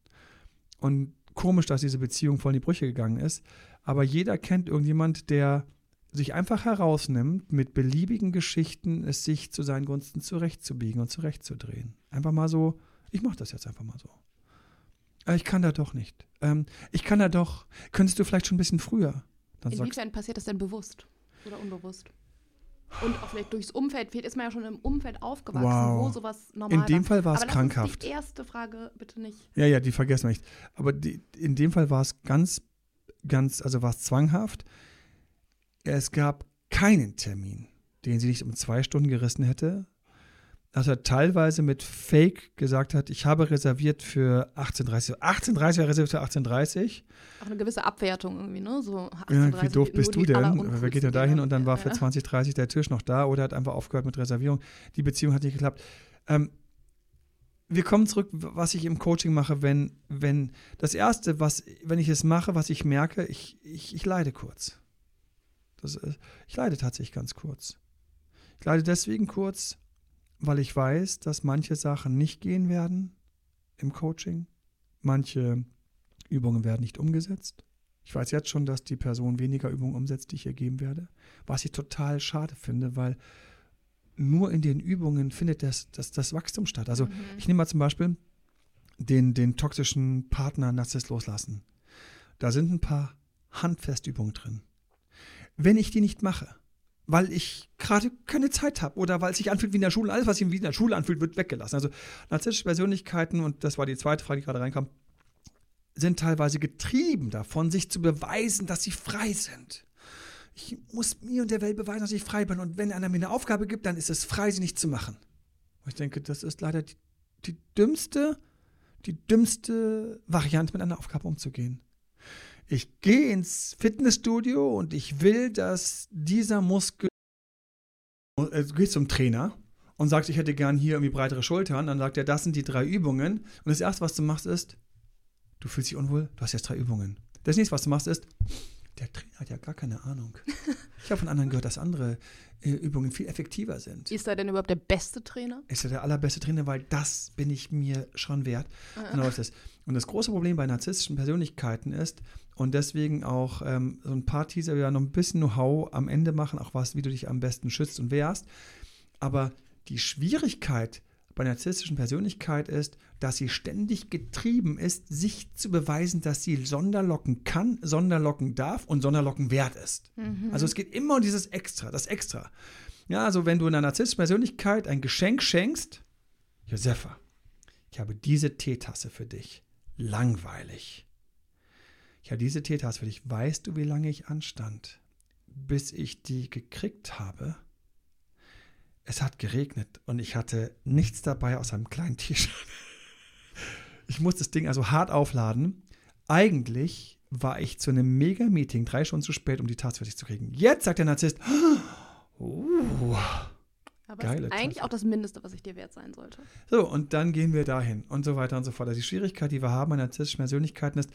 Und komisch, dass diese Beziehung voll in die Brüche gegangen ist. Aber jeder kennt irgendjemand, der sich einfach herausnimmt, mit beliebigen Geschichten es sich zu seinen Gunsten zurechtzubiegen und zurechtzudrehen. Einfach mal so, ich mache das jetzt einfach mal so. Äh, Ich kann da doch nicht. Ähm, ich kann da doch. Könntest du vielleicht schon ein bisschen früher? Dann Inwiefern passiert das denn bewusst oder unbewusst? Und auch vielleicht durchs Umfeld, vielleicht ist man ja schon im Umfeld aufgewachsen, Wow. wo sowas normal in dem Fall war es krankhaft. Die erste Frage bitte nicht. Ja, ja, die vergessen wir nicht. Aber die, in dem Fall war es ganz, ganz, also war es zwanghaft. Es gab keinen Termin, den sie nicht um zwei Stunden gerissen hätte. Dass er teilweise mit Fake gesagt hat, ich habe reserviert für 18.30 18.30 war reserviert für 18.30 Auch eine gewisse Abwertung irgendwie, ne? So Ja, 18:30, wie doof bist du denn? Wer geht denn da hin? Und dann war für ja. 20.30 der Tisch noch da oder hat einfach aufgehört mit Reservierung. Die Beziehung hat nicht geklappt. Ähm, wir kommen zurück, was ich im Coaching mache, wenn, wenn das Erste, was, wenn ich es mache, was ich merke, ich, ich, ich leide kurz. Das, ist- ich leide tatsächlich ganz kurz. Ich leide deswegen kurz, weil ich weiß, dass manche Sachen nicht gehen werden im Coaching. Manche Übungen werden nicht umgesetzt. Ich weiß jetzt schon, dass die Person weniger Übungen umsetzt, die ich ihr geben werde. Was ich total schade finde, weil nur in den Übungen findet das, das, das Wachstum statt. Also Mhm. ich nehme mal zum Beispiel den, den toxischen Partner Narzisst loslassen. Da sind ein paar Handfestübungen drin. Wenn ich die nicht mache, weil ich gerade keine Zeit habe oder weil es sich anfühlt wie in der Schule, alles, was sich wie in der Schule anfühlt, wird weggelassen. Also narzisstische Persönlichkeiten, und das war die zweite Frage, die gerade reinkam, sind teilweise getrieben davon, sich zu beweisen, dass sie frei sind. Ich muss mir und der Welt beweisen, dass ich frei bin. Und wenn einer mir eine Aufgabe gibt, dann ist es frei, sie nicht zu machen. Und ich denke, das ist leider die, die dümmste, die dümmste Variante, mit einer Aufgabe umzugehen. Ich gehe ins Fitnessstudio und ich will, dass dieser Muskel. äh, Du gehst zum Trainer und sagst, ich hätte gern hier irgendwie breitere Schultern. Dann sagt er, das sind die drei Übungen. Und das erste, was du machst, ist, du fühlst dich unwohl, du hast jetzt drei Übungen. Das nächste, was du machst, ist, der Trainer hat ja gar keine Ahnung. Ich habe von anderen gehört, dass andere äh, Übungen viel effektiver sind. Ist er denn überhaupt der beste Trainer? Ist er der allerbeste Trainer, weil das bin ich mir schon wert. Und, dann läuft es. Und das große Problem bei narzisstischen Persönlichkeiten ist, und deswegen auch ähm, so ein paar Teaser, wir werden noch ein bisschen Know-how am Ende machen, auch was, wie du dich am besten schützt und wehrst. Aber die Schwierigkeit bei narzisstischen Persönlichkeit ist, dass sie ständig getrieben ist, sich zu beweisen, dass sie Sonderlocken kann, Sonderlocken darf und Sonderlocken wert ist. Also es geht immer um dieses Extra, das Extra. Ja, also wenn du einer narzisstischen Persönlichkeit ein Geschenk schenkst, Josefa, ich habe diese Teetasse für dich. Langweilig. Habe diese Teetasse für dich. Weißt du, wie lange ich anstand, bis ich die gekriegt habe? Es hat geregnet und ich hatte nichts dabei außer einem kleinen T-Shirt. Ich musste das Ding also hart aufladen. Eigentlich war ich zu einem Mega-Meeting drei Stunden zu spät, um die Tasse fertig zu kriegen. Jetzt sagt der Narzisst, oh, Aber Geile ist eigentlich Tasse. auch das Mindeste, was ich dir wert sein sollte. So, und dann gehen wir dahin und so weiter und so fort. Also die Schwierigkeit, die wir haben an narzisstischen Persönlichkeiten ist,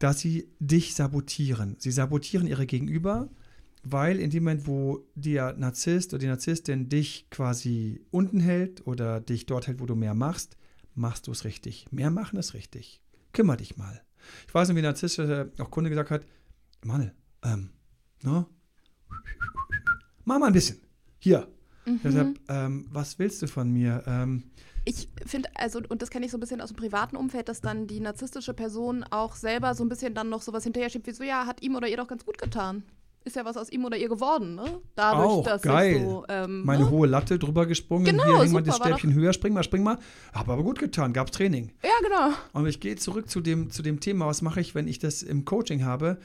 dass sie dich sabotieren. Sie sabotieren ihre Gegenüber, weil in dem Moment, wo der Narzisst oder die Narzisstin dich quasi unten hält oder dich dort hält, wo du mehr machst, machst du es richtig. Mehr machen ist richtig. Kümmer dich mal. Ich weiß nicht, wie ein Narzisst äh, auch Kunde gesagt hat, Mann, ähm, ne? Mach mal ein bisschen. Hier. Mhm. Deshalb, ähm, was willst du von mir? Ähm, Ich finde, also, und das kenne ich so ein bisschen aus dem privaten Umfeld, dass dann die narzisstische Person auch selber so ein bisschen dann noch sowas hinterher schiebt, wie so, ja, hat ihm oder ihr doch ganz gut getan. Ist ja was aus ihm oder ihr geworden, ne? Dadurch, Auch dass geil. ich so, ähm, meine ne? hohe Latte drüber gesprungen. Genau, Hier mal super, das Stäbchen höher, spring mal, spring mal. Hab aber gut getan, gab's Training. Ja, genau. Und ich gehe zurück zu dem, zu dem Thema, was mache ich, wenn ich das im Coaching habe.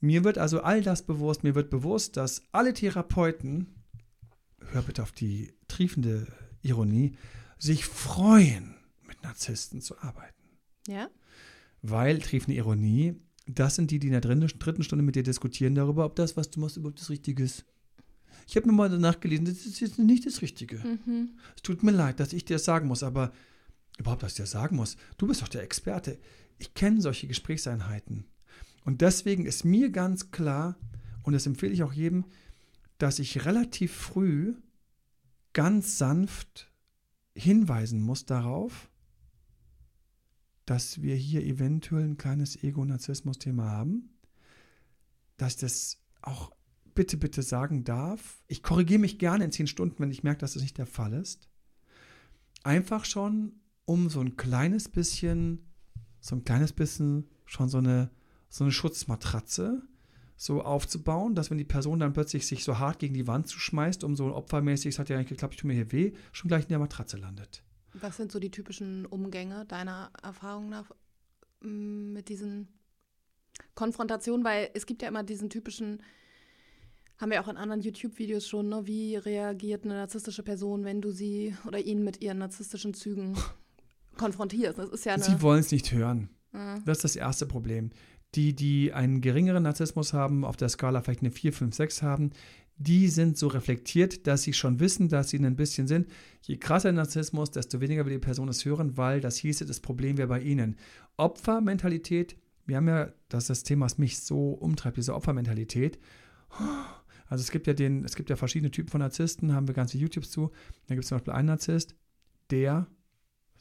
Mir wird also all das bewusst, mir wird bewusst, dass alle Therapeuten, hör bitte auf die triefende Ironie, sich freuen, mit Narzissten zu arbeiten. Ja. Weil, triefende Ironie, das sind die, die in der dritten, Stunde mit dir diskutieren darüber, ob das, was du machst, überhaupt das Richtige ist. Ich habe mir mal danach gelesen, das ist jetzt nicht das Richtige. Mhm. Es tut mir leid, dass ich dir das sagen muss, aber überhaupt, dass ich dir das sagen muss. Du bist doch der Experte. Ich kenne solche Gesprächseinheiten. Und deswegen ist mir ganz klar, und das empfehle ich auch jedem, dass ich relativ früh ganz sanft hinweisen muss darauf, dass wir hier eventuell ein kleines Ego-Narzissmus-Thema haben, dass das auch bitte, bitte sagen darf. Ich korrigiere mich gerne in zehn Stunden, wenn ich merke, dass das nicht der Fall ist. Einfach schon, um so ein kleines bisschen, so ein kleines bisschen schon so eine, so eine Schutzmatratze so aufzubauen, dass wenn die Person dann plötzlich sich so hart gegen die Wand zuschmeißt, um so opfermäßig, es hat ja eigentlich geklappt, ich tue mir hier weh, schon gleich in der Matratze landet. Was sind so die typischen Umgänge deiner Erfahrung nach m, mit diesen Konfrontationen? Weil es gibt ja immer diesen typischen, haben wir auch in anderen YouTube-Videos schon, ne? wie reagiert eine narzisstische Person, wenn du sie oder ihn mit ihren narzisstischen Zügen konfrontierst. Das ist ja. Sie wollen es nicht hören. Ja. Das ist das erste Problem. Die, die einen geringeren Narzissmus haben, auf der Skala vielleicht eine 4, 5, 6 haben, die sind so reflektiert, dass sie schon wissen, dass sie ein bisschen sind. Je krasser Narzissmus, desto weniger will die Person es hören, weil das hieße, das Problem wäre bei ihnen. Opfermentalität, wir haben ja, das ist das Thema, was mich so umtreibt, diese Opfermentalität. Also es gibt ja den, es gibt ja verschiedene Typen von Narzissten, haben wir ganze YouTubes zu. Da gibt es zum Beispiel einen Narzisst, der,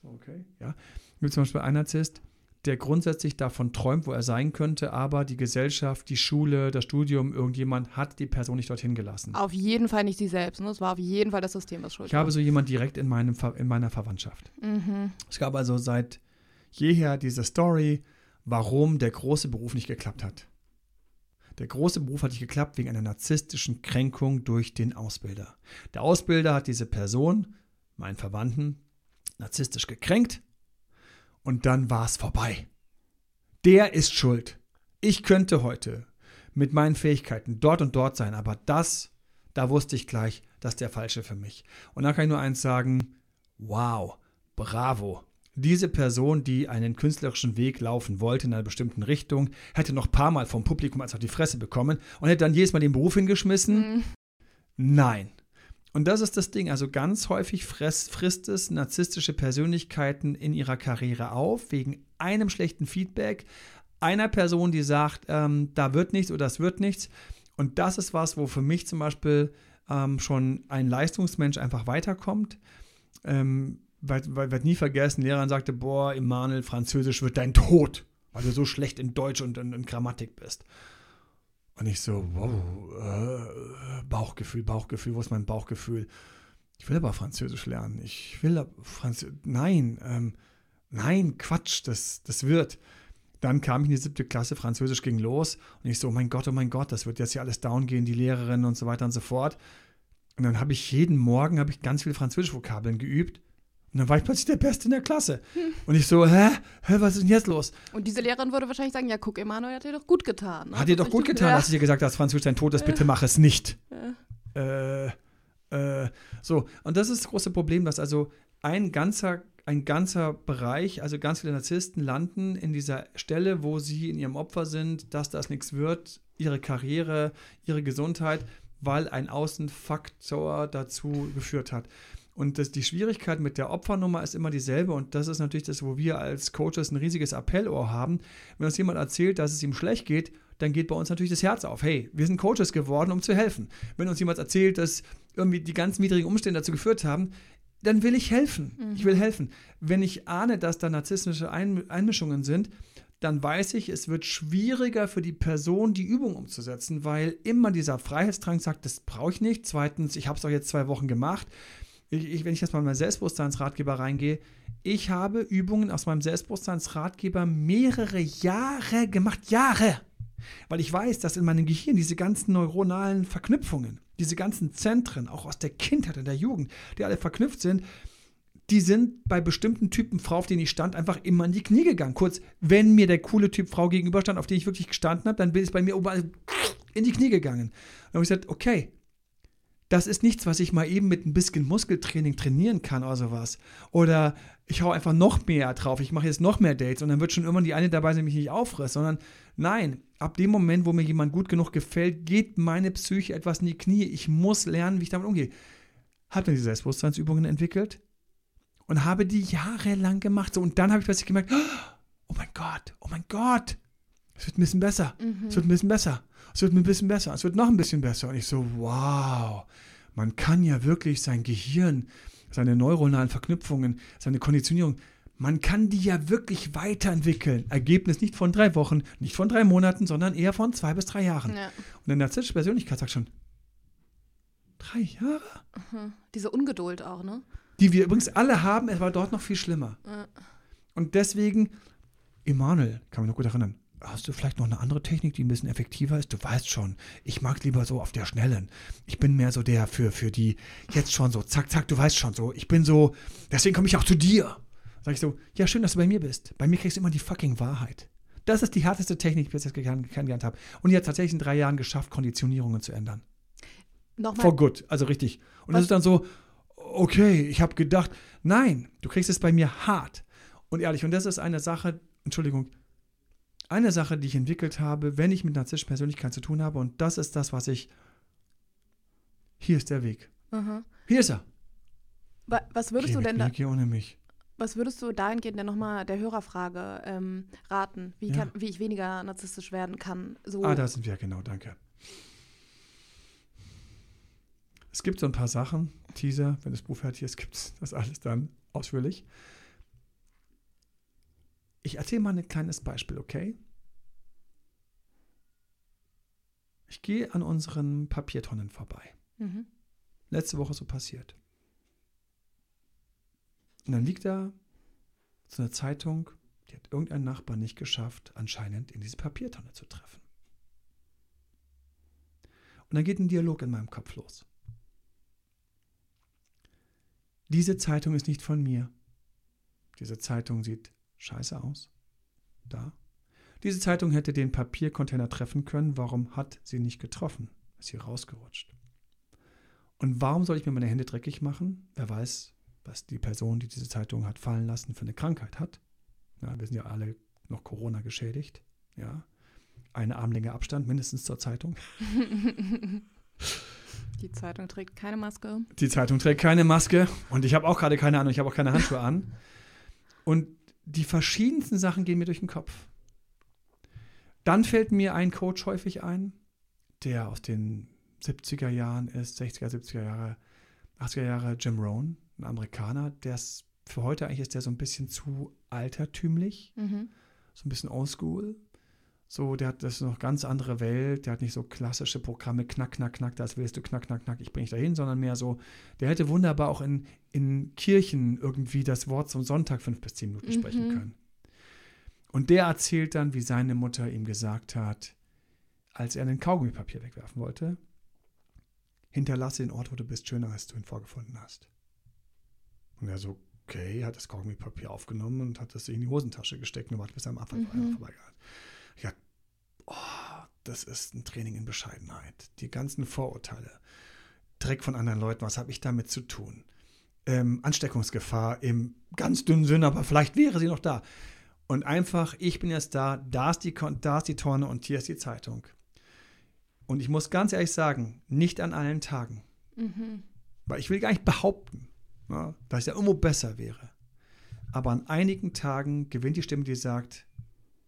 okay, ja, gibt zum Beispiel einen Narzisst, der grundsätzlich davon träumt, wo er sein könnte, aber die Gesellschaft, die Schule, das Studium, irgendjemand hat die Person nicht dorthin gelassen. Auf jeden Fall nicht sie selbst. Ne? Es war auf jeden Fall das System, was schuld Ich habe so jemand direkt in, meinem, in meiner Verwandtschaft. Mhm. Es gab also seit jeher diese Story, warum der große Beruf nicht geklappt hat. Der große Beruf hat nicht geklappt wegen einer narzisstischen Kränkung durch den Ausbilder. Der Ausbilder hat diese Person, meinen Verwandten, narzisstisch gekränkt und dann war es vorbei. Der ist schuld. Ich könnte heute mit meinen Fähigkeiten dort und dort sein, aber das, da wusste ich gleich, das ist der falsche für mich. Und da kann ich nur eins sagen, wow, bravo. Diese Person, die einen künstlerischen Weg laufen wollte in einer bestimmten Richtung, hätte noch ein paar Mal vom Publikum als auf die Fresse bekommen und hätte dann jedes Mal den Beruf hingeschmissen. Mhm. Nein. Und das ist das Ding. Also ganz häufig frisst es narzisstische Persönlichkeiten in ihrer Karriere auf, wegen einem schlechten Feedback, einer Person, die sagt, ähm, da wird nichts oder das wird nichts. Und das ist was, wo für mich zum Beispiel ähm, schon ein Leistungsmensch einfach weiterkommt. Ähm, weil, weil, wird nie vergessen, Lehrerin sagte, boah, Emanuel, Französisch wird dein Tod, weil du so schlecht in Deutsch und in, in Grammatik bist. Und ich so, wow, äh, Bauchgefühl, Bauchgefühl, wo ist mein Bauchgefühl? Ich will aber Französisch lernen. Ich will Französisch. Nein, ähm, nein, Quatsch, das, das wird. Dann kam ich in die siebte Klasse, Französisch ging los und ich so, oh mein Gott, oh mein Gott, das wird jetzt hier alles down gehen, die Lehrerin und so weiter und so fort. Und dann habe ich jeden Morgen ich ganz viele Französisch-Vokabeln geübt und dann war ich plötzlich der Beste in der Klasse. Und ich so, hä, hä, was ist denn jetzt los? Und diese Lehrerin würde wahrscheinlich sagen, ja, guck, Emanuel hat dir doch gut getan. ne? Hat dir doch Das gut getan, dass ich dir gesagt habe, dass Französisch dein Tod ist, bitte mach es nicht. Äh, äh, so, und das ist das große Problem, dass also ein ganzer, ein ganzer Bereich, also ganz viele Narzissten landen in dieser Stelle, wo sie in ihrem Opfer sind, dass das nichts wird, ihre Karriere, ihre Gesundheit, weil ein Außenfaktor dazu geführt hat. Und das, die Schwierigkeit mit der Opfernummer ist immer dieselbe und das ist natürlich das, wo wir als Coaches ein riesiges Appellohr haben. Wenn uns jemand erzählt, dass es ihm schlecht geht, dann geht bei uns natürlich das Herz auf. Hey, wir sind Coaches geworden, um zu helfen. Wenn uns jemand erzählt, dass irgendwie die ganz widrigen Umstände dazu geführt haben, dann will ich helfen. Mhm. Ich will helfen. Wenn ich ahne, dass da narzisstische Einmischungen sind, dann weiß ich, es wird schwieriger für die Person, die Übung umzusetzen, weil immer dieser Freiheitsdrang sagt, das brauche ich nicht. Zweitens, ich habe es doch jetzt zwei Wochen gemacht. Ich, ich, wenn ich jetzt mal in meinen Selbstbewusstseinsratgeber reingehe, ich habe Übungen aus meinem Selbstbewusstseinsratgeber mehrere Jahre gemacht. Jahre! Weil ich weiß, dass in meinem Gehirn diese ganzen neuronalen Verknüpfungen, diese ganzen Zentren, auch aus der Kindheit und der Jugend, die alle verknüpft sind, die sind bei bestimmten Typen Frau, auf denen ich stand, einfach immer in die Knie gegangen. Kurz, wenn mir der coole Typ Frau gegenüberstand, auf den ich wirklich gestanden habe, dann bin ich bei mir überall in die Knie gegangen. Dann habe ich gesagt, okay, das ist nichts, was ich mal eben mit ein bisschen Muskeltraining trainieren kann oder sowas. Oder ich hau einfach noch mehr drauf, ich mache jetzt noch mehr Dates und dann wird schon immer die eine dabei sein, die mich nicht auffrisst, sondern nein, ab dem Moment, wo mir jemand gut genug gefällt, geht meine Psyche etwas in die Knie. Ich muss lernen, wie ich damit umgehe. Habe dann die Selbstbewusstseinsübungen entwickelt und habe die jahrelang gemacht. So, und dann habe ich plötzlich gemerkt, oh mein Gott, oh mein Gott, es wird ein bisschen besser, mhm. es wird ein bisschen besser, es wird ein bisschen besser, es wird noch ein bisschen besser. Und ich so, wow, man kann ja wirklich sein Gehirn, seine neuronalen Verknüpfungen, seine Konditionierung, man kann die ja wirklich weiterentwickeln. Ergebnis nicht von drei Wochen, nicht von drei Monaten, sondern eher von zwei bis drei Jahren. Ja. Und eine narzisstische Persönlichkeit sagt schon, drei Jahre? Mhm. Diese Ungeduld auch, ne? Die wir übrigens alle haben, es war dort noch viel schlimmer. Ja. Und deswegen, Emanuel, kann mich noch gut erinnern, Hast du vielleicht noch eine andere Technik, die ein bisschen effektiver ist? Du weißt schon, ich mag lieber so auf der Schnellen. Ich bin mehr so der für, für die jetzt schon so, zack, zack, du weißt schon so. Ich bin so, deswegen komme ich auch zu dir. Sag ich so, ja, schön, dass du bei mir bist. Bei mir kriegst du immer die fucking Wahrheit. Das ist die härteste Technik, die ich bis jetzt kennengelernt habe. Und die hat tatsächlich in drei Jahren geschafft, Konditionierungen zu ändern. Nochmal. For good, also richtig. Und Was? das ist dann so, okay, ich habe gedacht, nein, du kriegst es bei mir hart. Und ehrlich, und das ist eine Sache, Entschuldigung, eine Sache, die ich entwickelt habe, wenn ich mit narzisstischen Persönlichkeit zu tun habe, und das ist das, was ich. Hier ist der Weg. Aha. Hier ist er. Was würdest geh du denn da? Geh ohne mich. Was würdest du dahingehend denn nochmal der Hörerfrage ähm, raten, wie, ja. kann, wie ich weniger narzisstisch werden kann? So ah, da sind wir, genau, danke. Es gibt so ein paar Sachen, Teaser, wenn das Buch fertig ist, gibt es das alles dann ausführlich. Ich erzähle mal ein kleines Beispiel, okay? Ich gehe an unseren Papiertonnen vorbei. Mhm. Letzte Woche so passiert. Und dann liegt da so eine Zeitung, die hat irgendein Nachbar nicht geschafft, anscheinend in diese Papiertonne zu treffen. Und dann geht ein Dialog in meinem Kopf los. Diese Zeitung ist nicht von mir. Diese Zeitung sieht scheiße aus. Da. Diese Zeitung hätte den Papiercontainer treffen können. Warum hat sie nicht getroffen? Ist hier rausgerutscht. Und warum soll ich mir meine Hände dreckig machen? Wer weiß, was die Person, die diese Zeitung hat fallen lassen, für eine Krankheit hat. Ja, wir sind ja alle noch Corona geschädigt. Ja. Eine Armlänge Abstand mindestens zur Zeitung. Die Zeitung trägt keine Maske. Die Zeitung trägt keine Maske. Und ich habe auch gerade keine Ahnung, ich habe auch keine Handschuhe an. Und die verschiedensten Sachen gehen mir durch den Kopf. Dann fällt mir ein Coach häufig ein, der aus den 70er Jahren ist, 60er, 70er Jahre, 80er Jahre, Jim Rohn, ein Amerikaner, der ist für heute eigentlich ist der so ein bisschen zu altertümlich, mhm. so ein bisschen oldschool. So, der hat das ist noch ganz andere Welt, der hat nicht so klassische Programme, knack, knack, knack, das willst du, knack, knack, knack, ich bring dich dahin, sondern mehr so, der hätte wunderbar auch in, in Kirchen irgendwie das Wort zum Sonntag fünf bis zehn Minuten mhm. sprechen können. Und der erzählt dann, wie seine Mutter ihm gesagt hat, als er ein Kaugummipapier wegwerfen wollte, hinterlasse den Ort, wo du bist, schöner, als du ihn vorgefunden hast. Und er so, okay, hat das Kaugummipapier aufgenommen und hat das in die Hosentasche gesteckt und wartet, bis er am Anfang mhm. vorbeigeht. Das ist ein Training in Bescheidenheit. Die ganzen Vorurteile, Dreck von anderen Leuten, was habe ich damit zu tun? Ähm, Ansteckungsgefahr im ganz dünnen Sinn, aber vielleicht wäre sie noch da. Und einfach, ich bin jetzt da, da ist die, da ist die Tonne und hier ist die Zeitung. Und ich muss ganz ehrlich sagen, nicht an allen Tagen. Mhm. Weil ich will gar nicht behaupten, ne, dass es ja irgendwo besser wäre. Aber an einigen Tagen gewinnt die Stimme, die sagt,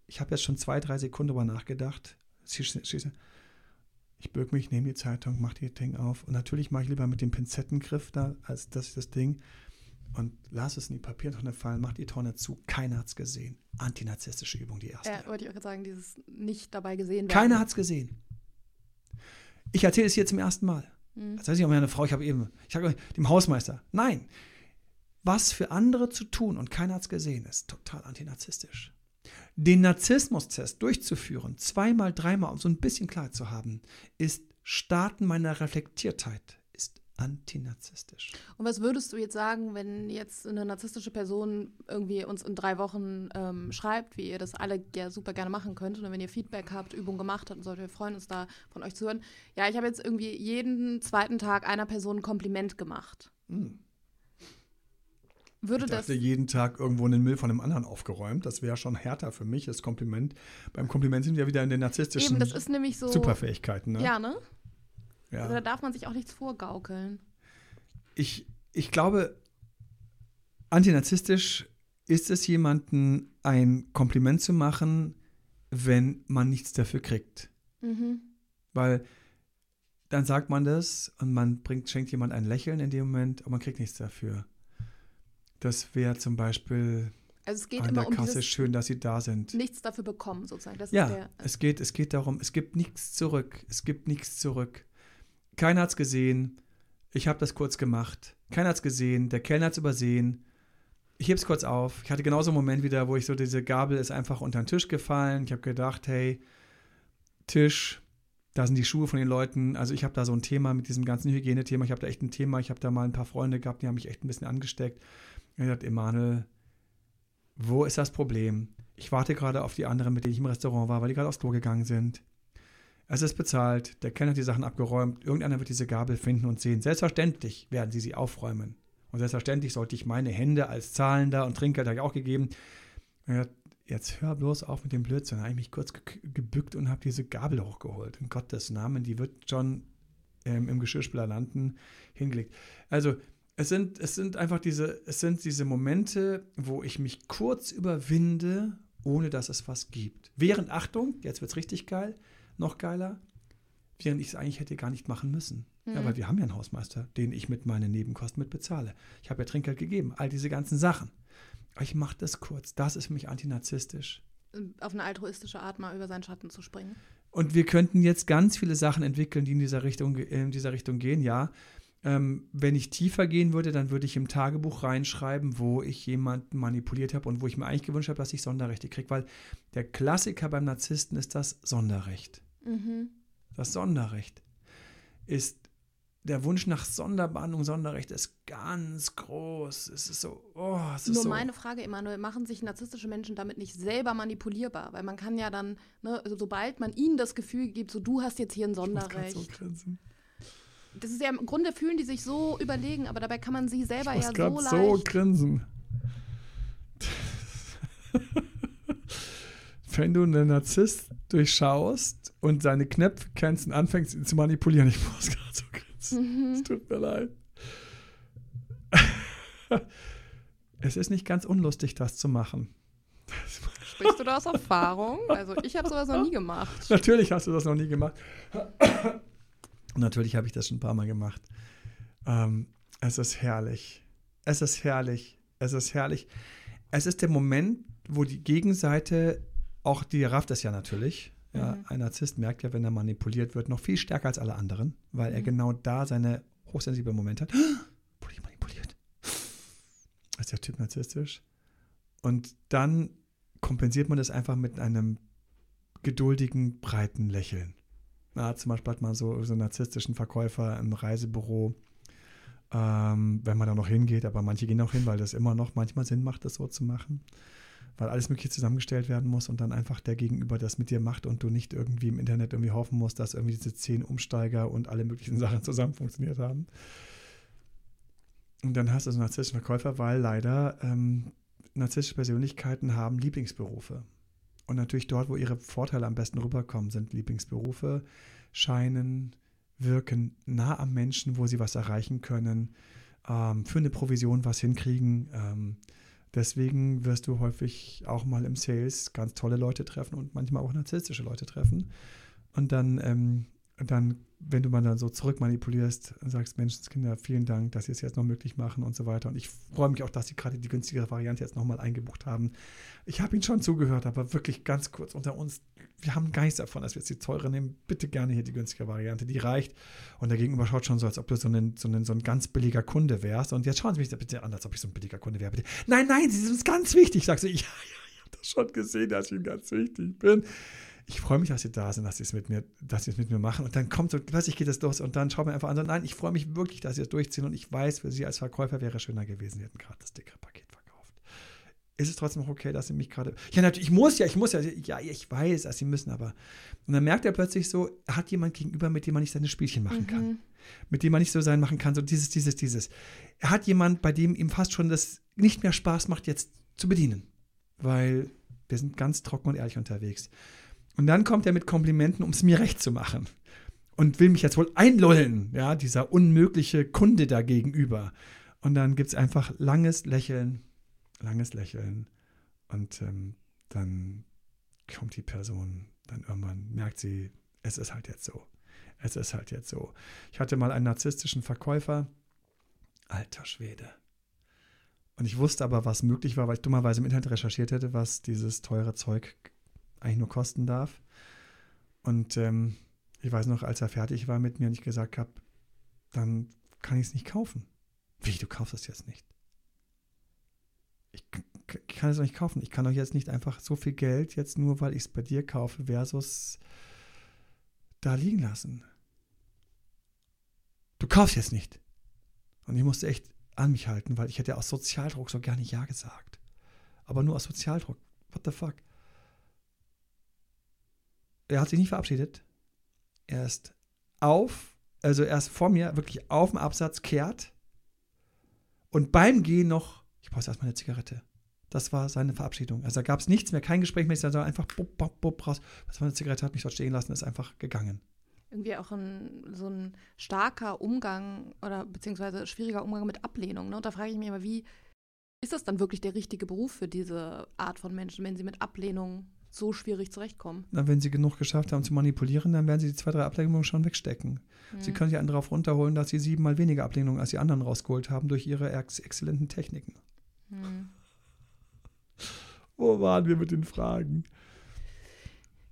ich habe jetzt schon zwei, drei Sekunden darüber nachgedacht. Schieße. Ich bürg mich, nehme die Zeitung, mache die Ding auf. Und natürlich mache ich lieber mit dem Pinzettengriff da, als das, das Ding. Und lass es in die Papiertonne fallen, mach die Tonne zu. Keiner hat es gesehen. Antinarzisstische Übung, die erste. Ja, wollte ich auch gerade sagen, dieses nicht dabei gesehen werden. Keiner hat es gesehen. Ich erzähle es hier zum ersten Mal. Mhm. Das heißt nicht, meine Frau, ich habe eben, ich sage dem Hausmeister, nein, was für andere zu tun und keiner hat es gesehen, ist total antinarzisstisch. Den Narzissmustest durchzuführen, zweimal, dreimal, um so ein bisschen klar zu haben, ist Starten meiner Reflektiertheit, ist antinarzisstisch. Und was würdest du jetzt sagen, wenn jetzt eine narzisstische Person irgendwie uns in drei Wochen ähm, schreibt, wie ihr das alle ja super gerne machen könnt und wenn ihr Feedback habt, Übung gemacht habt und sollte, wir freuen uns da von euch zu hören. Ja, ich habe jetzt irgendwie jeden zweiten Tag einer Person ein Kompliment gemacht. Mhm. Würde ich dachte, das jeden Tag irgendwo in den Müll von einem anderen aufgeräumt. Das wäre schon härter für mich, das Kompliment. Beim Kompliment sind wir wieder in den narzisstischen Eben, das ist nämlich so, Superfähigkeiten. Ne? Ja, ne? Ja. Also da darf man sich auch nichts vorgaukeln. Ich, ich glaube, antinarzisstisch ist es, jemanden ein Kompliment zu machen, wenn man nichts dafür kriegt. Mhm. Weil dann sagt man das und man bringt, schenkt jemand ein Lächeln in dem Moment, aber man kriegt nichts dafür. Das wäre zum Beispiel also es geht an immer der Kasse um schön, dass sie da sind. Nichts dafür bekommen, sozusagen. Das ja, der, es, geht, es geht darum, es gibt nichts zurück. Es gibt nichts zurück. Keiner hat es gesehen. Ich habe das kurz gemacht. Keiner hat es gesehen. Der Kellner hat es übersehen. Ich hebe es kurz auf. Ich hatte genauso einen Moment wieder, wo ich so, diese Gabel ist einfach unter den Tisch gefallen. Ich habe gedacht, hey, Tisch, da sind die Schuhe von den Leuten. Also ich habe da so ein Thema mit diesem ganzen Hygienethema. Ich habe da echt ein Thema. Ich habe da mal ein paar Freunde gehabt, die haben mich echt ein bisschen angesteckt. Er sagt, Emanuel, wo ist das Problem? Ich warte gerade auf die anderen, mit denen ich im Restaurant war, weil die gerade aufs Klo gegangen sind. Es ist bezahlt, der Kellner hat die Sachen abgeräumt, irgendeiner wird diese Gabel finden und sehen. Selbstverständlich werden sie sie aufräumen. Und selbstverständlich sollte ich meine Hände als Zahlender und Trinkgeld habe ich auch gegeben. Sagt, jetzt hör bloß auf mit dem Blödsinn. Da habe ich mich kurz gebückt und habe diese Gabel hochgeholt. In Gottes Namen, die wird schon ähm, im Geschirrspüler landen, hingelegt. Also es sind, es sind einfach diese, es sind diese Momente, wo ich mich kurz überwinde, ohne dass es was gibt. Während, Achtung, jetzt wird es richtig geil, noch geiler, während ich es eigentlich hätte gar nicht machen müssen. Mhm. Ja, weil wir haben ja einen Hausmeister, den ich mit meinen Nebenkosten mit bezahle. Ich habe ja Trinkgeld gegeben, all diese ganzen Sachen. Aber ich mache das kurz. Das ist für mich antinarzistisch. Auf eine altruistische Art mal über seinen Schatten zu springen. Und wir könnten jetzt ganz viele Sachen entwickeln, die in dieser Richtung, in dieser Richtung gehen, ja. Ähm, wenn ich tiefer gehen würde, dann würde ich im Tagebuch reinschreiben, wo ich jemanden manipuliert habe und wo ich mir eigentlich gewünscht habe, dass ich Sonderrechte kriege. Weil der Klassiker beim Narzissten ist das Sonderrecht. Mhm. Das Sonderrecht ist der Wunsch nach Sonderbehandlung, Sonderrecht ist ganz groß. Es ist so, oh, es ist Nur so. meine Frage, Emanuel, machen sich narzisstische Menschen damit nicht selber manipulierbar? Weil man kann ja dann, ne, also sobald man ihnen das Gefühl gibt, so du hast jetzt hier ein Sonderrecht. Ich muss so grinsen das ist ja im Grunde fühlen die sich so überlegen, aber dabei kann man sie selber ich ja so leicht. so grinsen. Wenn du einen Narzisst durchschaust und seine Knöpfe kennst und anfängst, ihn zu manipulieren, ich muss gerade so grinsen. Mhm. Es tut mir leid. es ist nicht ganz unlustig, das zu machen. Sprichst du da aus Erfahrung? Also ich habe sowas noch nie gemacht. Natürlich hast du das noch nie gemacht. Und natürlich habe ich das schon ein paar Mal gemacht. Ähm, es ist herrlich. Es ist herrlich. Es ist herrlich. Es ist der Moment, wo die Gegenseite, auch die rafft es ja natürlich. Ja, mhm. Ein Narzisst merkt ja, wenn er manipuliert wird, noch viel stärker als alle anderen, weil mhm. er genau da seine hochsensiblen Momente hat. Wurde ich manipuliert? Ist der Typ narzisstisch? Und dann kompensiert man das einfach mit einem geduldigen, breiten Lächeln. Na, zum Beispiel hat man so, so einen narzisstischen Verkäufer im Reisebüro, ähm, wenn man da noch hingeht, aber manche gehen auch hin, weil das immer noch manchmal Sinn macht, das so zu machen. Weil alles Mögliche zusammengestellt werden muss und dann einfach der Gegenüber das mit dir macht und du nicht irgendwie im Internet irgendwie hoffen musst, dass irgendwie diese zehn Umsteiger und alle möglichen Sachen zusammen funktioniert haben. Und dann hast du so einen narzisstischen Verkäufer, weil leider ähm, narzisstische Persönlichkeiten haben Lieblingsberufe. Und natürlich dort, wo ihre Vorteile am besten rüberkommen, sind Lieblingsberufe, scheinen, wirken nah am Menschen, wo sie was erreichen können, ähm, für eine Provision was hinkriegen. Ähm, deswegen wirst du häufig auch mal im Sales ganz tolle Leute treffen und manchmal auch narzisstische Leute treffen. Und dann, ähm, dann, wenn du mal dann so zurückmanipulierst und sagst, Menschenskinder, vielen Dank, dass sie es jetzt noch möglich machen und so weiter. Und ich freue mich auch, dass sie gerade die günstigere Variante jetzt nochmal eingebucht haben. Ich habe ihnen schon zugehört, aber wirklich ganz kurz unter uns, wir haben nichts davon, dass wir jetzt die teure nehmen. Bitte gerne hier die günstige Variante, die reicht. Und der Gegenüber schaut schon so, als ob du so ein, so ein, so ein ganz billiger Kunde wärst. Und jetzt schauen Sie mich bitte an, als ob ich so ein billiger Kunde wäre. Bitte. Nein, nein, Sie sind uns ganz wichtig. Sagst du, ja, ja, ich habe das schon gesehen, dass ich Ihnen ganz wichtig bin ich freue mich, dass sie da sind, dass sie es mit mir, dass sie es mit mir machen. Und dann kommt so, plötzlich geht es los und dann schaut man einfach an, so, nein, ich freue mich wirklich, dass sie es durchziehen und ich weiß, für sie als Verkäufer wäre es schöner gewesen, sie hätten gerade das dickere Paket verkauft. Ist es trotzdem noch okay, dass sie mich gerade, ja, natürlich, ich muss ja, ich muss ja, ja, ich weiß, dass sie müssen, aber, und dann merkt er plötzlich so, er hat jemand gegenüber, mit dem man nicht seine Spielchen machen mhm. kann. Mit dem man nicht so sein machen kann, so dieses, dieses, dieses. Er hat jemand, bei dem ihm fast schon das nicht mehr Spaß macht, jetzt zu bedienen. Weil wir sind ganz trocken und ehrlich unterwegs. Und dann kommt er mit Komplimenten, um es mir recht zu machen. Und will mich jetzt wohl einlullen, ja, dieser unmögliche Kunde da gegenüber. Und dann gibt es einfach langes Lächeln, langes Lächeln. Und ähm, dann kommt die Person, dann irgendwann merkt sie, es ist halt jetzt so. Es ist halt jetzt so. Ich hatte mal einen narzisstischen Verkäufer. Alter Schwede. Und ich wusste aber, was möglich war, weil ich dummerweise im Internet recherchiert hätte, was dieses teure Zeug eigentlich nur kosten darf. Und ähm, ich weiß noch, als er fertig war mit mir und ich gesagt habe, dann kann ich es nicht kaufen. Wie, du kaufst es jetzt nicht? Ich, ich kann es doch nicht kaufen. Ich kann doch jetzt nicht einfach so viel Geld jetzt nur, weil ich es bei dir kaufe, versus da liegen lassen. Du kaufst jetzt nicht. Und ich musste echt an mich halten, weil ich hätte aus Sozialdruck so nicht Ja gesagt. Aber nur aus Sozialdruck. What the fuck? Er hat sich nicht verabschiedet. Er ist auf, also er ist vor mir wirklich auf dem Absatz kehrt und beim Gehen noch, ich brauche erstmal eine Zigarette. Das war seine Verabschiedung. Also da gab es nichts mehr, kein Gespräch mehr, sondern einfach bup, bup, bup, raus. Was war eine Zigarette, hat mich dort stehen lassen, ist einfach gegangen. Irgendwie auch ein, so ein starker Umgang oder beziehungsweise schwieriger Umgang mit Ablehnung. Ne? Und da frage ich mich immer, wie ist das dann wirklich der richtige Beruf für diese Art von Menschen, wenn sie mit Ablehnung so schwierig zurechtkommen. Na, wenn sie genug geschafft haben zu manipulieren, dann werden sie die zwei, drei Ablehnungen schon wegstecken. Mhm. Sie können sich einen darauf runterholen, dass sie siebenmal weniger Ablehnungen als die anderen rausgeholt haben durch ihre ex exzellenten Techniken. Mhm. Wo waren wir mit den Fragen?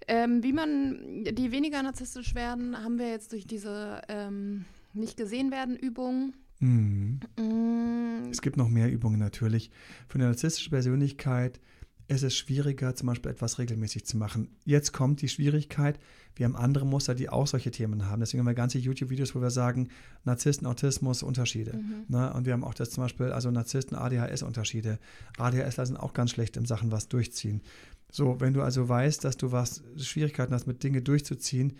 Ähm, wie man die weniger narzisstisch werden, haben wir jetzt durch diese ähm, nicht gesehen werden Übung. Mhm. Mhm. Es gibt noch mehr Übungen natürlich. Für eine narzisstische Persönlichkeit es ist schwieriger, zum Beispiel etwas regelmäßig zu machen. Jetzt kommt die Schwierigkeit, wir haben andere Muster, die auch solche Themen haben. Deswegen haben wir ganze YouTube-Videos, wo wir sagen, Narzissten, Autismus, Unterschiede. Mhm. Ne? Und wir haben auch das zum Beispiel, also Narzissten, ADHS-Unterschiede. ADHSler sind auch ganz schlecht in Sachen was durchziehen. So, wenn du also weißt, dass du was Schwierigkeiten hast, mit Dinge durchzuziehen,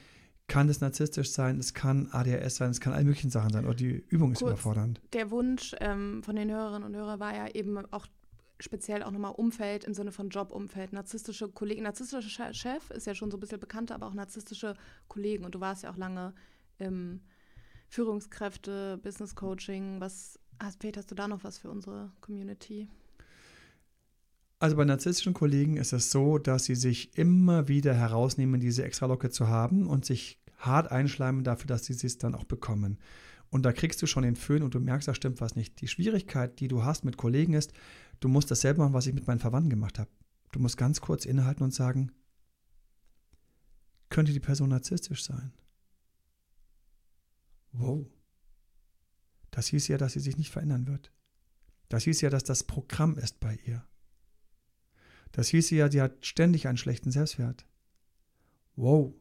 kann es narzisstisch sein, es kann ADHS sein, es kann all möglichen Sachen sein oder die Übung ist Kurz, überfordernd. Der Wunsch ähm, von den Hörerinnen und Hörern war ja eben auch speziell auch nochmal Umfeld im Sinne von Jobumfeld. Narzisstische Kollegen, narzisstischer Chef ist ja schon so ein bisschen bekannter, aber auch narzisstische Kollegen. Und du warst ja auch lange im Führungskräfte, Business Coaching. Was hast, vielleicht hast du da noch was für unsere Community? Also bei narzisstischen Kollegen ist es so, dass sie sich immer wieder herausnehmen, diese Extralocke zu haben und sich hart einschleimen dafür, dass sie es dann auch bekommen. Und da kriegst du schon den Föhn und du merkst, da stimmt was nicht. Die Schwierigkeit, die du hast mit Kollegen ist, du musst dasselbe machen, was ich mit meinen Verwandten gemacht habe. Du musst ganz kurz innehalten und sagen, könnte die Person narzisstisch sein? Wow. Das hieß ja, dass sie sich nicht verändern wird. Das hieß ja, dass das Programm ist bei ihr. Das hieß ja, sie hat ständig einen schlechten Selbstwert. Wow.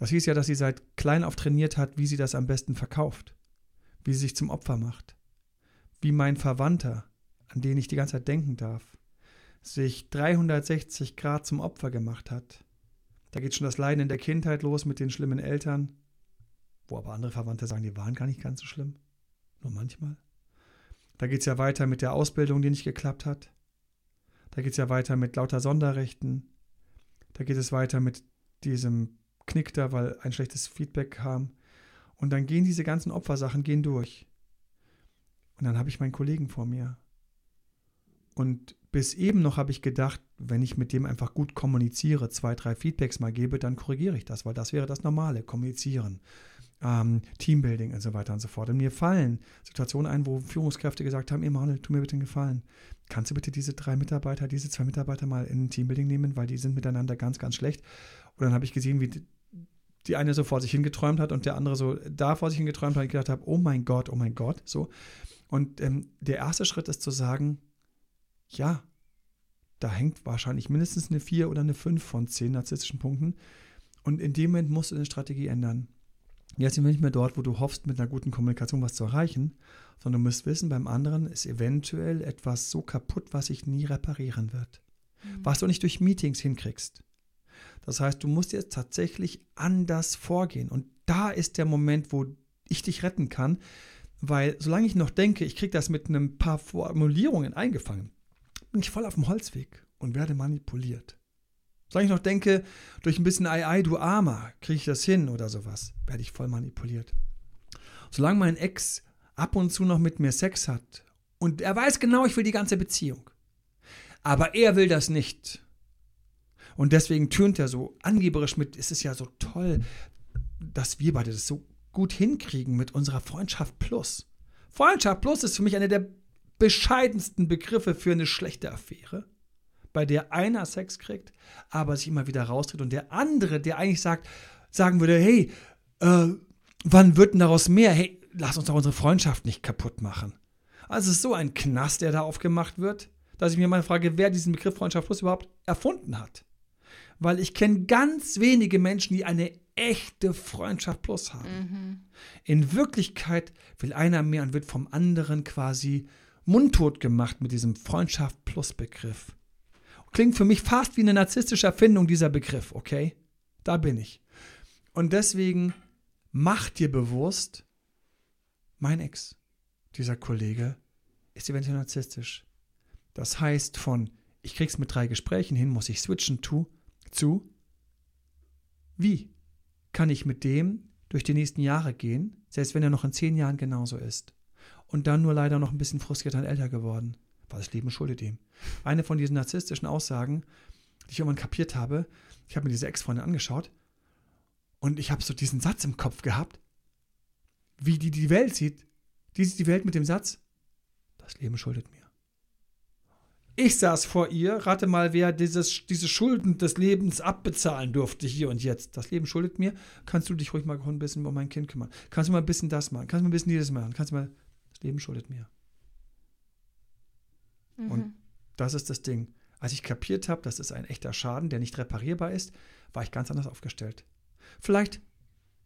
Das hieß ja, dass sie seit klein auf trainiert hat, wie sie das am besten verkauft, wie sie sich zum Opfer macht, wie mein Verwandter, an den ich die ganze Zeit denken darf, sich 360 Grad zum Opfer gemacht hat. Da geht schon das Leiden in der Kindheit los mit den schlimmen Eltern, wo aber andere Verwandte sagen, die waren gar nicht ganz so schlimm, nur manchmal. Da geht es ja weiter mit der Ausbildung, die nicht geklappt hat. Da geht es ja weiter mit lauter Sonderrechten. Da geht es weiter mit diesem knickt er, weil ein schlechtes Feedback kam. Und dann gehen diese ganzen Opfersachen gehen durch. Und dann habe ich meinen Kollegen vor mir. Und bis eben noch habe ich gedacht, wenn ich mit dem einfach gut kommuniziere, zwei, drei Feedbacks mal gebe, dann korrigiere ich das, weil das wäre das Normale, kommunizieren. Ähm, Teambuilding und so weiter und so fort. Und mir fallen Situationen ein, wo Führungskräfte gesagt haben, Emanuel, tu mir bitte einen Gefallen. Kannst du bitte diese drei Mitarbeiter, diese zwei Mitarbeiter mal in ein Teambuilding nehmen, weil die sind miteinander ganz, ganz schlecht. Und dann habe ich gesehen, wie die eine so vor sich hingeträumt hat und der andere so da vor sich hingeträumt hat und gedacht habe, oh mein Gott, oh mein Gott, so. Und ähm, der erste Schritt ist zu sagen, ja, da hängt wahrscheinlich mindestens eine 4 oder eine 5 von 10 narzisstischen Punkten. Und in dem Moment musst du eine Strategie ändern. Jetzt sind wir nicht mehr dort, wo du hoffst, mit einer guten Kommunikation was zu erreichen, sondern du musst wissen, beim anderen ist eventuell etwas so kaputt, was sich nie reparieren wird. Mhm. Was du nicht durch Meetings hinkriegst. Das heißt, du musst jetzt tatsächlich anders vorgehen. Und da ist der Moment, wo ich dich retten kann, weil solange ich noch denke, ich kriege das mit einem paar Formulierungen eingefangen, bin ich voll auf dem Holzweg und werde manipuliert. Solange ich noch denke, durch ein bisschen Ei, Ei, du Armer, kriege ich das hin oder sowas, werde ich voll manipuliert. Solange mein Ex ab und zu noch mit mir Sex hat und er weiß genau, ich will die ganze Beziehung, aber er will das nicht. Und deswegen tönt er so angeberisch mit, es ist ja so toll, dass wir beide das so gut hinkriegen mit unserer Freundschaft Plus. Freundschaft Plus ist für mich eine der bescheidensten Begriffe für eine schlechte Affäre, bei der einer Sex kriegt, aber sich immer wieder raustritt und der andere, der eigentlich sagt, sagen würde, hey, äh, wann wird denn daraus mehr? Hey, lass uns doch unsere Freundschaft nicht kaputt machen. Also es ist so ein Knast, der da aufgemacht wird, dass ich mir mal frage, wer diesen Begriff Freundschaft Plus überhaupt erfunden hat. Weil ich kenne ganz wenige Menschen, die eine echte Freundschaft Plus haben. Mhm. In Wirklichkeit will einer mehr und wird vom anderen quasi mundtot gemacht mit diesem Freundschaft Plus Begriff. Klingt für mich fast wie eine narzisstische Erfindung dieser Begriff, okay? Da bin ich. Und deswegen mach dir bewusst, mein Ex, dieser Kollege, ist eventuell narzisstisch. Das heißt, von ich krieg's mit drei Gesprächen hin, muss ich switchen to, zu wie kann ich mit dem durch die nächsten Jahre gehen, selbst wenn er noch in zehn Jahren genauso ist. Und dann nur leider noch ein bisschen frustriert und älter geworden. Weil das Leben schuldet ihm. Eine von diesen narzisstischen Aussagen, die ich irgendwann kapiert habe, ich habe mir diese Ex-Freundin angeschaut und ich habe so diesen Satz im Kopf gehabt, wie die die Welt sieht. Die sieht die Welt mit dem Satz, das Leben schuldet mir. Ich saß vor ihr, rate mal, wer dieses, diese Schulden des Lebens abbezahlen durfte hier und jetzt. Das Leben schuldet mir. Kannst du dich ruhig mal ein bisschen um mein Kind kümmern? Kannst du mal ein bisschen das machen? Kannst du mal ein bisschen dieses machen? Kannst du mal. Das Leben schuldet mir. Mhm. Und das ist das Ding. Als ich kapiert habe, das ist ein echter Schaden, der nicht reparierbar ist, war ich ganz anders aufgestellt. Vielleicht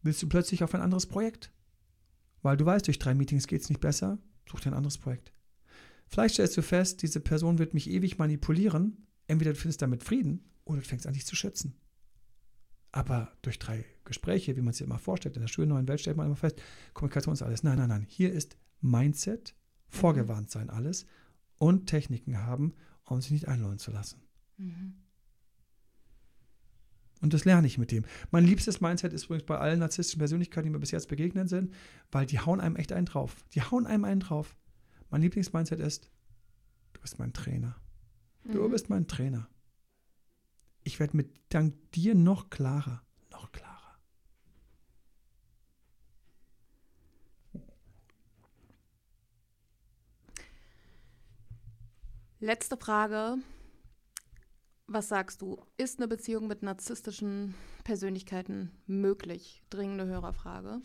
willst du plötzlich auf ein anderes Projekt. Weil du weißt, durch drei Meetings geht es nicht besser, such dir ein anderes Projekt. Vielleicht stellst du fest, diese Person wird mich ewig manipulieren. Entweder du findest damit Frieden oder du fängst an, dich zu schützen. Aber durch drei Gespräche, wie man es sich immer vorstellt, in der schönen neuen Welt stellt man immer fest, Kommunikation ist alles. Nein, nein, nein. Hier ist Mindset, vorgewarnt sein alles und Techniken haben, um sich nicht einlullen zu lassen. Mhm. Und das lerne ich mit dem. Mein liebstes Mindset ist übrigens bei allen narzisstischen Persönlichkeiten, die mir bis jetzt begegnet sind, weil die hauen einem echt einen drauf. Die hauen einem einen drauf. Mein Lieblingsmindset ist, du bist mein Trainer. Du mhm. bist mein Trainer. Ich werde mit dank dir noch klarer, noch klarer. Letzte Frage. Was sagst du? Ist eine Beziehung mit narzisstischen Persönlichkeiten möglich? Dringende Hörerfrage.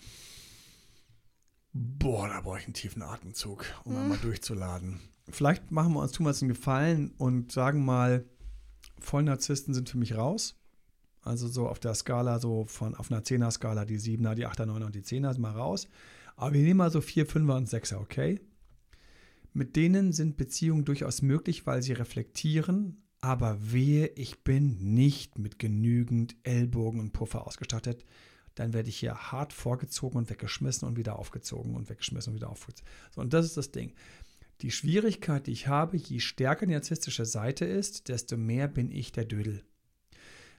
Boah, da brauche ich einen tiefen Atemzug, um hm. mal durchzuladen. Vielleicht machen wir uns, tun wir uns einen Gefallen und sagen mal, Vollnarzissten sind für mich raus. Also so auf der Skala, so von auf einer 10er-Skala, die 7er, die 8er, 9er und die 10er sind mal raus. Aber wir nehmen mal so 4, 5er und 6er, okay? Mit denen sind Beziehungen durchaus möglich, weil sie reflektieren, aber wehe, ich bin nicht mit genügend Ellbogen und Puffer ausgestattet, dann werde ich hier hart vorgezogen und weggeschmissen und wieder aufgezogen und weggeschmissen und wieder aufgezogen. So, und das ist das Ding. Die Schwierigkeit, die ich habe, je stärker die narzisstische Seite ist, desto mehr bin ich der Dödel.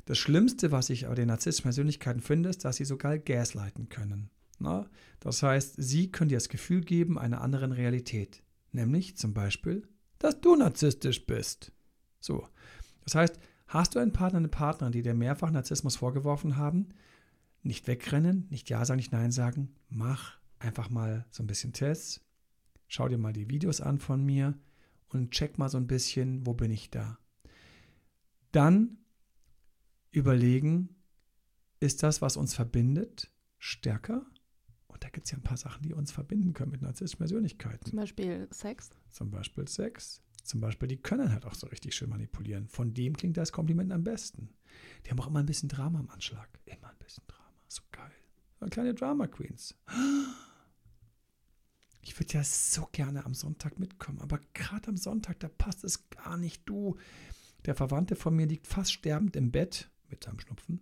Das Schlimmste, was ich bei den narzisstischen Persönlichkeiten finde, ist, dass sie sogar gaslighten können. Na? Das heißt, sie können dir das Gefühl geben einer anderen Realität. Nämlich zum Beispiel, dass du narzisstisch bist. So. Das heißt, hast du einen Partner, eine Partnerin, die dir mehrfach Narzissmus vorgeworfen haben, nicht wegrennen, nicht Ja sagen, nicht Nein sagen, mach einfach mal so ein bisschen Tests, schau dir mal die Videos an von mir und check mal so ein bisschen, wo bin ich da. Dann überlegen, ist das, was uns verbindet, stärker? Und da gibt es ja ein paar Sachen, die uns verbinden können mit narzisstischen Persönlichkeiten. Zum Beispiel Sex. Zum Beispiel Sex. Zum Beispiel, die können halt auch so richtig schön manipulieren. Von dem klingt das Kompliment am besten. Die haben auch immer ein bisschen Drama am Anschlag. Immer ein bisschen Drama. So geil. Kleine Drama Queens. Ich würde ja so gerne am Sonntag mitkommen, aber gerade am Sonntag, da passt es gar nicht. Du, der Verwandte von mir liegt fast sterbend im Bett mit seinem Schnupfen.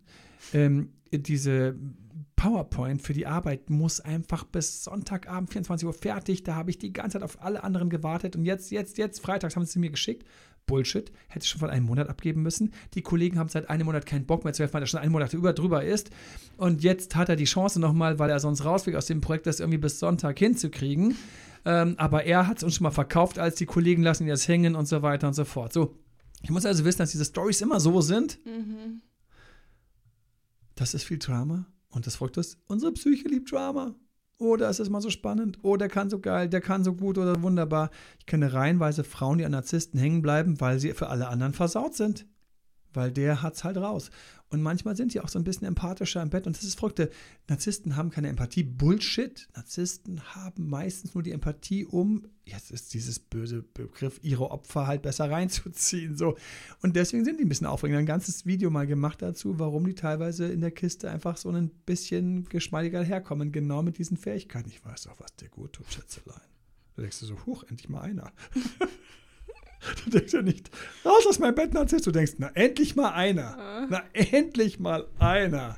Ähm, diese PowerPoint für die Arbeit muss einfach bis Sonntagabend 24 Uhr fertig. Da habe ich die ganze Zeit auf alle anderen gewartet und jetzt, jetzt, jetzt, freitags haben sie mir geschickt. Bullshit, hätte ich schon vor einem Monat abgeben müssen. Die Kollegen haben seit einem Monat keinen Bock mehr zu helfen, weil er schon einen Monat über drüber ist. Und jetzt hat er die Chance nochmal, weil er sonst rausfliegt aus dem Projekt, das irgendwie bis Sonntag hinzukriegen. Ähm, aber er hat es uns schon mal verkauft, als die Kollegen lassen ihn jetzt hängen und so weiter und so fort. So, ich muss also wissen, dass diese Stories immer so sind. Mhm. Das ist viel Drama. Und das folgt ist, unsere Psyche liebt Drama. Oder es ist mal so spannend. Oh, der kann so geil, der kann so gut oder wunderbar. Ich kenne reihenweise Frauen, die an Narzissten hängen bleiben, weil sie für alle anderen versaut sind. Weil der hat's halt raus. Und manchmal sind die auch so ein bisschen empathischer im Bett. Und das ist verrückte. Narzissten haben keine Empathie. Bullshit. Narzissten haben meistens nur die Empathie, um, jetzt ist dieses böse Begriff, ihre Opfer halt besser reinzuziehen. So. Und deswegen sind die ein bisschen aufregend. Ein ganzes Video mal gemacht dazu, warum die teilweise in der Kiste einfach so ein bisschen geschmeidiger herkommen. Genau mit diesen Fähigkeiten. Ich weiß doch, was dir gut tut, Schätzelein. Da denkst du so, huch, endlich mal einer. Du denkst ja nicht, raus aus meinem Bett, Narzisst. Du denkst, na, endlich mal einer. Na, endlich mal einer.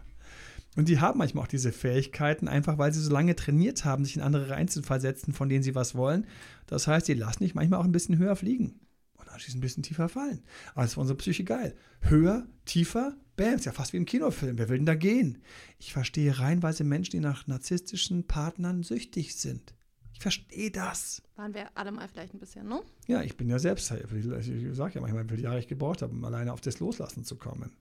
Und die haben manchmal auch diese Fähigkeiten, einfach weil sie so lange trainiert haben, sich in andere reinzuversetzen, von denen sie was wollen. Das heißt, die lassen dich manchmal auch ein bisschen höher fliegen. Und anschließend ein bisschen tiefer fallen. Aber das ist für unsere Psyche geil. Höher, tiefer, bam, ist ja fast wie im Kinofilm. Wer will denn da gehen? Ich verstehe reihenweise Menschen, die nach narzisstischen Partnern süchtig sind. Ich verstehe das. Waren wir alle mal vielleicht ein bisschen, ne? Ja, ich bin ja selbst, ich sage ja manchmal, wie viele Jahre ich gebraucht habe, um alleine auf das Loslassen zu kommen.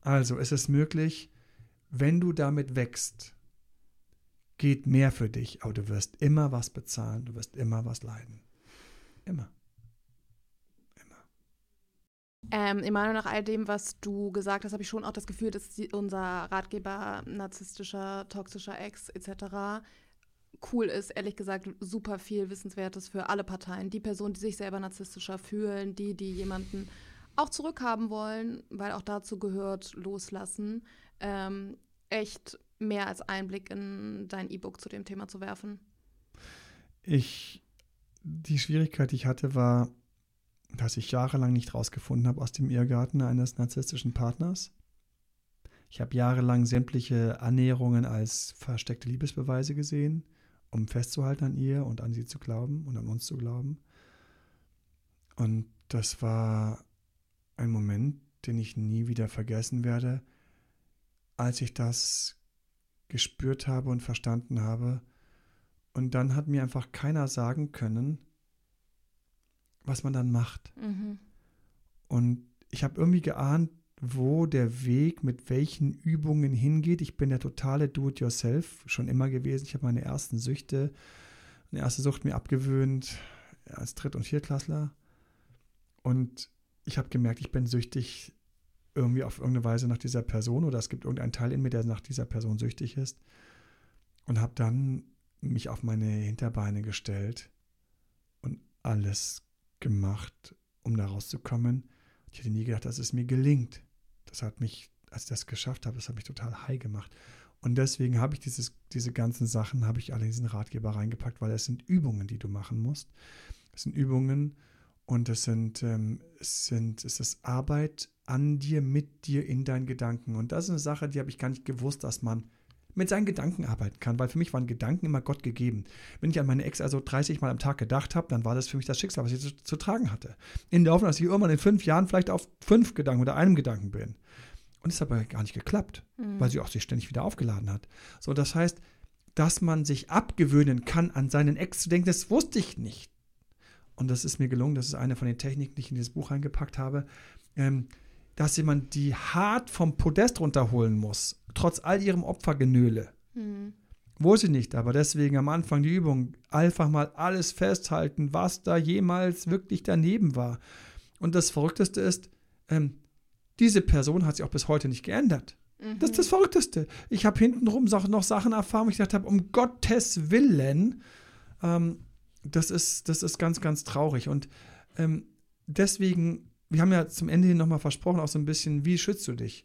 Also, es ist möglich, wenn du damit wächst, geht mehr für dich, aber du wirst immer was bezahlen, du wirst immer was leiden. Immer. Ähm, in Meinung nach all dem, was du gesagt hast, habe ich schon auch das Gefühl, dass unser Ratgeber narzisstischer, toxischer Ex etc. cool ist. Ehrlich gesagt, super viel Wissenswertes für alle Parteien. Die Personen, die sich selber narzisstischer fühlen, die, die jemanden auch zurückhaben wollen, weil auch dazu gehört, loslassen. Ähm, echt mehr als Einblick in dein E-Book zu dem Thema zu werfen. Ich, die Schwierigkeit, die ich hatte, war, dass ich jahrelang nicht rausgefunden habe aus dem Irrgarten eines narzisstischen Partners. Ich habe jahrelang sämtliche Annäherungen als versteckte Liebesbeweise gesehen, um festzuhalten an ihr und an sie zu glauben und an uns zu glauben. Und das war ein Moment, den ich nie wieder vergessen werde, als ich das gespürt habe und verstanden habe. Und dann hat mir einfach keiner sagen können, was man dann macht. Mhm. Und ich habe irgendwie geahnt, wo der Weg mit welchen Übungen hingeht. Ich bin der totale Do-it-yourself schon immer gewesen. Ich habe meine ersten Süchte, eine erste Sucht mir abgewöhnt als Dritt- und Viertklässler. Und ich habe gemerkt, ich bin süchtig irgendwie auf irgendeine Weise nach dieser Person oder es gibt irgendeinen Teil in mir, der nach dieser Person süchtig ist. Und habe dann mich auf meine Hinterbeine gestellt und alles gemacht, um da rauszukommen. Ich hätte nie gedacht, dass es mir gelingt. Das hat mich, als ich das geschafft habe, das hat mich total high gemacht. Und deswegen habe ich dieses, diese ganzen Sachen, habe ich alle in diesen Ratgeber reingepackt, weil es sind Übungen, die du machen musst. Es sind Übungen und es sind, ähm, es sind, es ist Arbeit an dir, mit dir, in deinen Gedanken. Und das ist eine Sache, die habe ich gar nicht gewusst, dass man mit seinen Gedanken arbeiten kann, weil für mich waren Gedanken immer Gott gegeben. Wenn ich an meine Ex also 30 Mal am Tag gedacht habe, dann war das für mich das Schicksal, was ich zu, zu tragen hatte. In der Hoffnung, dass ich irgendwann in fünf Jahren vielleicht auf fünf Gedanken oder einem Gedanken bin. Und es hat aber gar nicht geklappt, mhm. weil sie auch sich ständig wieder aufgeladen hat. So, das heißt, dass man sich abgewöhnen kann, an seinen Ex zu denken, das wusste ich nicht. und das ist mir gelungen, das ist eine von den Techniken, die ich in dieses Buch reingepackt habe, ähm, dass jemand die hart vom Podest runterholen muss, trotz all ihrem Opfergenöle. Mhm. Wusste ich nicht, aber deswegen am Anfang die Übung einfach mal alles festhalten, was da jemals wirklich daneben war. Und das Verrückteste ist, ähm, diese Person hat sich auch bis heute nicht geändert. Mhm. Das ist das Verrückteste. Ich habe hintenrum noch Sachen erfahren, wo ich gedacht habe, um Gottes Willen, ähm, das, ist, das ist ganz, ganz traurig. Und ähm, deswegen, wir haben ja zum Ende hin nochmal versprochen, auch so ein bisschen, wie schützt du dich?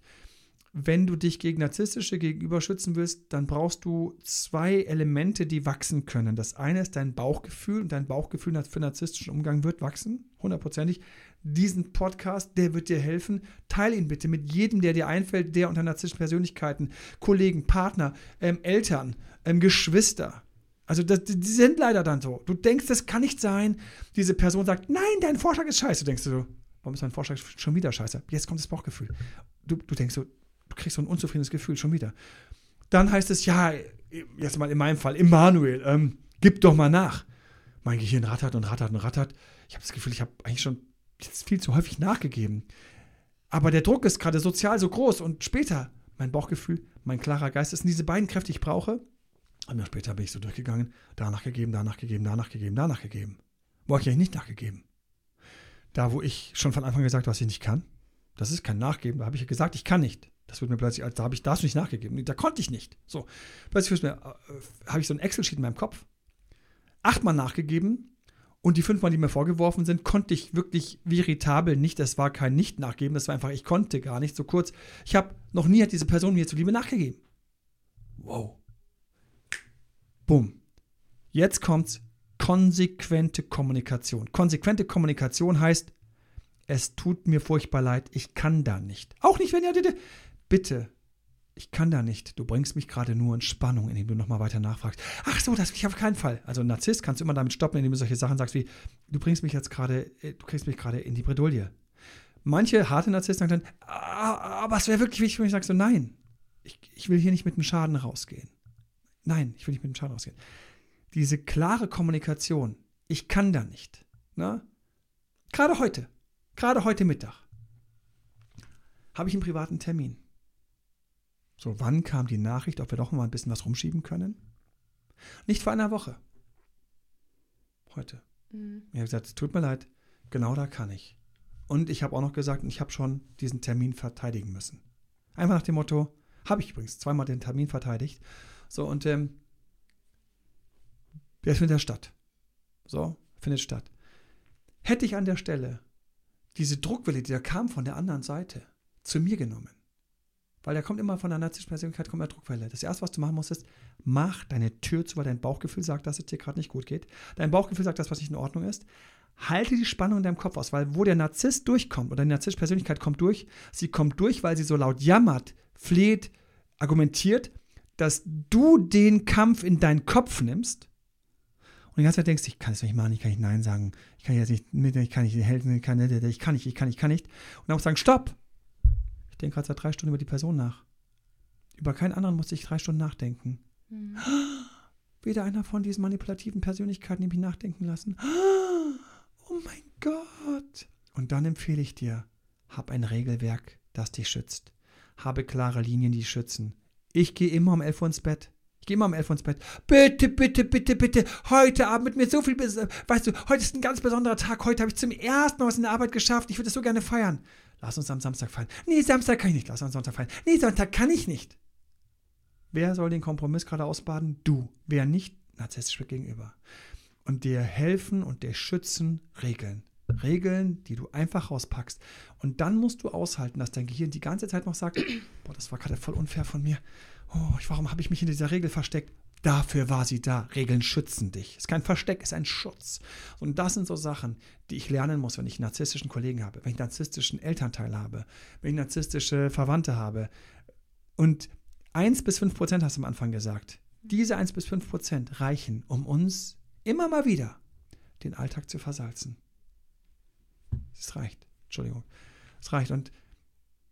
wenn du dich gegen narzisstische gegenüber schützen willst, dann brauchst du zwei Elemente, die wachsen können. Das eine ist dein Bauchgefühl und dein Bauchgefühl für narzisstischen Umgang wird wachsen, hundertprozentig. Diesen Podcast, der wird dir helfen. Teil ihn bitte mit jedem, der dir einfällt, der unter narzisstischen Persönlichkeiten, Kollegen, Partner, ähm, Eltern, ähm, Geschwister. Also das, die sind leider dann so. Du denkst, das kann nicht sein. Diese Person sagt, nein, dein Vorschlag ist scheiße. Du denkst du so, warum ist mein Vorschlag schon wieder scheiße? Jetzt kommt das Bauchgefühl. Du, du denkst so, du kriegst so ein unzufriedenes Gefühl schon wieder. Dann heißt es, ja, jetzt mal in meinem Fall, Immanuel, ähm, gib doch mal nach. Mein Gehirn rattert und rattert und rattert. Ich habe das Gefühl, ich habe eigentlich schon viel zu häufig nachgegeben. Aber der Druck ist gerade sozial so groß und später, mein Bauchgefühl, mein klarer Geist, das sind diese beiden Kräfte, die ich brauche. Und dann später bin ich so durchgegangen, danach gegeben, danach gegeben, danach gegeben, danach gegeben. Wo habe ich eigentlich nicht nachgegeben? Da, wo ich schon von Anfang gesagt habe, was ich nicht kann. Das ist kein Nachgeben. Da habe ich gesagt, ich kann nicht. Das wird mir plötzlich, da habe ich das nicht nachgegeben. Da konnte ich nicht. So, plötzlich äh, habe ich so ein Excel-Sheet in meinem Kopf. Achtmal nachgegeben und die fünfmal, die mir vorgeworfen sind, konnte ich wirklich veritabel nicht. Das war kein Nicht-Nachgeben, das war einfach, ich konnte gar nicht. So kurz, ich habe noch nie hat diese Person mir zuliebe nachgegeben. Wow. Bumm. Jetzt kommt's. Konsequente Kommunikation. Konsequente Kommunikation heißt, es tut mir furchtbar leid, ich kann da nicht. Auch nicht, wenn ihr bitte, ich kann da nicht. Du bringst mich gerade nur in Spannung, indem du nochmal weiter nachfragst. Ach so, das will ich auf keinen Fall. Also Narzisst kannst du immer damit stoppen, indem du solche Sachen sagst wie, du bringst mich jetzt gerade, äh, du kriegst mich gerade in die Bredouille. Manche harte Narzissten sagen dann, ah, aber es wäre wirklich wichtig, wenn ich sage so, nein, ich, ich will hier nicht mit einem Schaden rausgehen. Nein, ich will nicht mit einem Schaden rausgehen. Diese klare Kommunikation, ich kann da nicht. Ne? Gerade heute, gerade heute Mittag, habe ich einen privaten Termin. So, wann kam die Nachricht, ob wir doch mal ein bisschen was rumschieben können? Nicht vor einer Woche. Heute. Mhm. Ich habe gesagt, tut mir leid, genau da kann ich. Und ich habe auch noch gesagt, ich habe schon diesen Termin verteidigen müssen. Einfach nach dem Motto, habe ich übrigens zweimal den Termin verteidigt. So, und ähm, der findet statt. So, findet statt. Hätte ich an der Stelle diese Druckwelle, die da kam von der anderen Seite, zu mir genommen, weil da kommt immer von der narzisstischen Persönlichkeit kommt eine Druckwelle. Das erste, was du machen musst, ist, mach deine Tür zu, weil dein Bauchgefühl sagt, dass es dir gerade nicht gut geht. Dein Bauchgefühl sagt das, was nicht in Ordnung ist. Halte die Spannung in deinem Kopf aus, weil wo der Narzisst durchkommt oder die narzisstische Persönlichkeit kommt durch, sie kommt durch, weil sie so laut jammert, fleht, argumentiert, dass du den Kampf in deinen Kopf nimmst und die ganze Zeit denkst, ich kann es nicht machen, ich kann nicht Nein sagen, ich kann jetzt nicht, ich kann nicht helfen, ich kann nicht, ich kann nicht, ich kann nicht, ich kann nicht. Und dann auch sagen, stopp, denke gerade seit drei Stunden über die Person nach. Über keinen anderen musste ich drei Stunden nachdenken. Mhm. Wieder einer von diesen manipulativen Persönlichkeiten, die mich nachdenken lassen. Oh mein Gott. Und dann empfehle ich dir, hab ein Regelwerk, das dich schützt. Habe klare Linien, die schützen. Ich gehe immer um 11 Uhr ins Bett. Ich gehe immer um 11 Uhr ins Bett. Bitte, bitte, bitte, bitte. Heute Abend mit mir so viel. Weißt du, heute ist ein ganz besonderer Tag. Heute habe ich zum ersten Mal was in der Arbeit geschafft. Ich würde es so gerne feiern. Lass uns am Samstag feiern. Nee, Samstag kann ich nicht. Lass uns Sonntag feiern. Nee, Sonntag kann ich nicht. Wer soll den Kompromiss gerade ausbaden? Du. Wer nicht, narzisstisch gegenüber. Und dir helfen und dir schützen Regeln. Regeln, die du einfach rauspackst. Und dann musst du aushalten, dass dein Gehirn die ganze Zeit noch sagt, boah, das war gerade voll unfair von mir. Oh, warum habe ich mich in dieser Regel versteckt? Dafür war sie da. Regeln schützen dich. Ist kein Versteck, ist ein Schutz. Und das sind so Sachen, die ich lernen muss, wenn ich einen narzisstischen Kollegen habe, wenn ich einen narzisstischen Elternteil habe, wenn ich narzisstische Verwandte habe. Und 1 bis 5 Prozent hast du am Anfang gesagt. Diese 1 bis 5 Prozent reichen, um uns immer mal wieder den Alltag zu versalzen. Es reicht. Entschuldigung. Es reicht. Und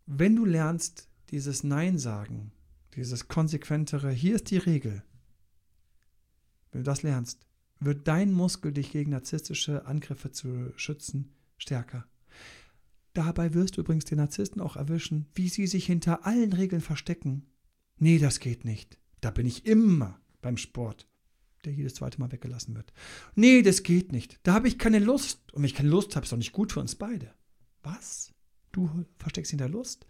wenn du lernst, dieses Nein sagen, dieses konsequentere, hier ist die Regel, wenn du das lernst, wird dein Muskel, dich gegen narzisstische Angriffe zu schützen, stärker. Dabei wirst du übrigens den Narzissten auch erwischen, wie sie sich hinter allen Regeln verstecken. Nee, das geht nicht. Da bin ich immer beim Sport, der jedes zweite Mal weggelassen wird. Nee, das geht nicht. Da habe ich keine Lust. Und wenn ich keine Lust habe, ist doch nicht gut für uns beide. Was? Du versteckst hinter Lust?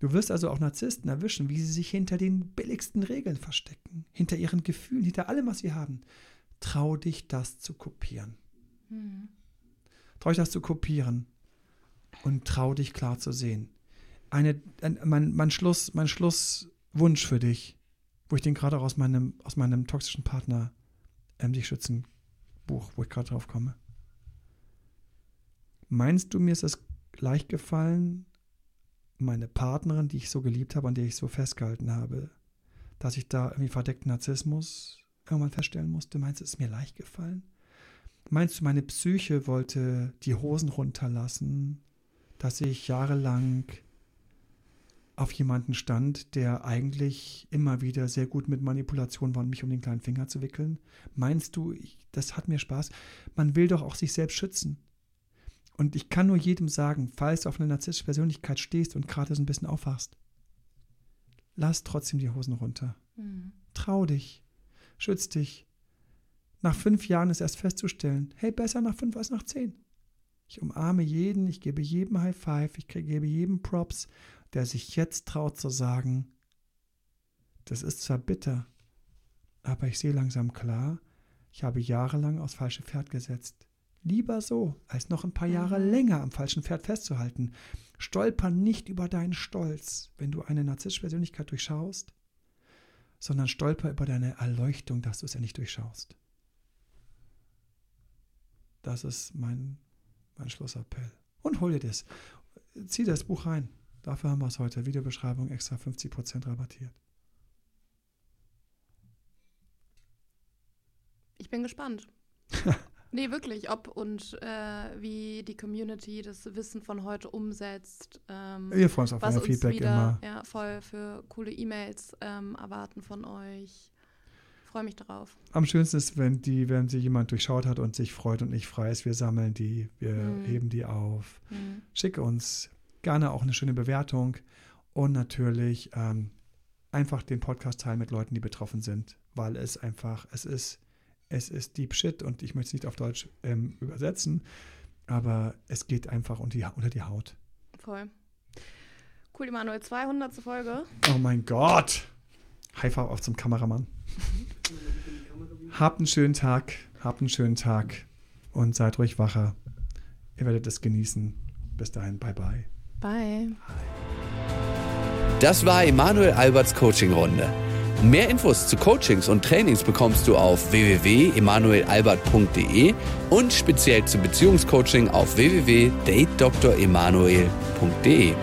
Du wirst also auch Narzissten erwischen, wie sie sich hinter den billigsten Regeln verstecken, hinter ihren Gefühlen, hinter allem, was sie haben. Trau dich, das zu kopieren. Mhm. Trau dich, das zu kopieren und trau dich klar zu sehen. Eine, ein, mein, mein, Schluss, mein Schlusswunsch für dich, wo ich den gerade auch aus meinem, aus meinem toxischen Partner ähm, dich schützen Buch, wo ich gerade drauf komme. Meinst du, mir ist es leicht gefallen, meine Partnerin, die ich so geliebt habe, an der ich so festgehalten habe, dass ich da irgendwie verdeckten Narzissmus irgendwann feststellen musste? Meinst du, es ist mir leicht gefallen? Meinst du, meine Psyche wollte die Hosen runterlassen, dass ich jahrelang auf jemanden stand, der eigentlich immer wieder sehr gut mit Manipulation war, mich um den kleinen Finger zu wickeln? Meinst du, ich, das hat mir Spaß? Man will doch auch sich selbst schützen. Und ich kann nur jedem sagen, falls du auf eine narzisstische Persönlichkeit stehst und gerade so ein bisschen aufwachst, lass trotzdem die Hosen runter. Mhm. Trau dich. Schütz dich. Nach fünf Jahren ist erst festzustellen, hey, besser nach fünf als nach zehn. Ich umarme jeden, ich gebe jedem High Five, ich gebe jedem Props, der sich jetzt traut zu sagen, das ist zwar bitter, aber ich sehe langsam klar, ich habe jahrelang aufs falsche Pferd gesetzt. Lieber so, als noch ein paar Jahre mhm. länger am falschen Pferd festzuhalten. Stolper nicht über deinen Stolz, wenn du eine narzisstische Persönlichkeit durchschaust, sondern stolper über deine Erleuchtung, dass du es ja nicht durchschaust. Das ist mein, mein Schlussappell. Und hol dir das. Zieh das Buch rein. Dafür haben wir es heute. Videobeschreibung extra 50% rabattiert. Ich bin gespannt. Nee, wirklich, ob und äh, wie die Community das Wissen von heute umsetzt. Ähm, Wir freuen uns auf euer Feedback wieder, immer. Ja, voll für coole E-Mails ähm, erwarten von euch. Freue mich darauf. Am schönsten ist, wenn die, wenn sie jemand durchschaut hat und sich freut und nicht frei ist. Wir sammeln die, wir mhm. heben die auf. Mhm. Schicke uns gerne auch eine schöne Bewertung und natürlich ähm, einfach den Podcast teilen mit Leuten, die betroffen sind, weil es einfach, es ist es ist Deep Shit und ich möchte es nicht auf Deutsch ähm, übersetzen, aber es geht einfach unter die, unter die Haut. Voll. Cool, Emanuel, 200. Folge. Oh mein Gott! High five auf zum Kameramann. habt einen schönen Tag, habt einen schönen Tag und seid ruhig wacher. Ihr werdet es genießen. Bis dahin, bye bye. Bye. Das war Emanuel Alberts Coaching-Runde. Mehr Infos zu Coachings und Trainings bekommst du auf www.emanuelalbert.de und speziell zum Beziehungscoaching auf www.datedremanuel.de.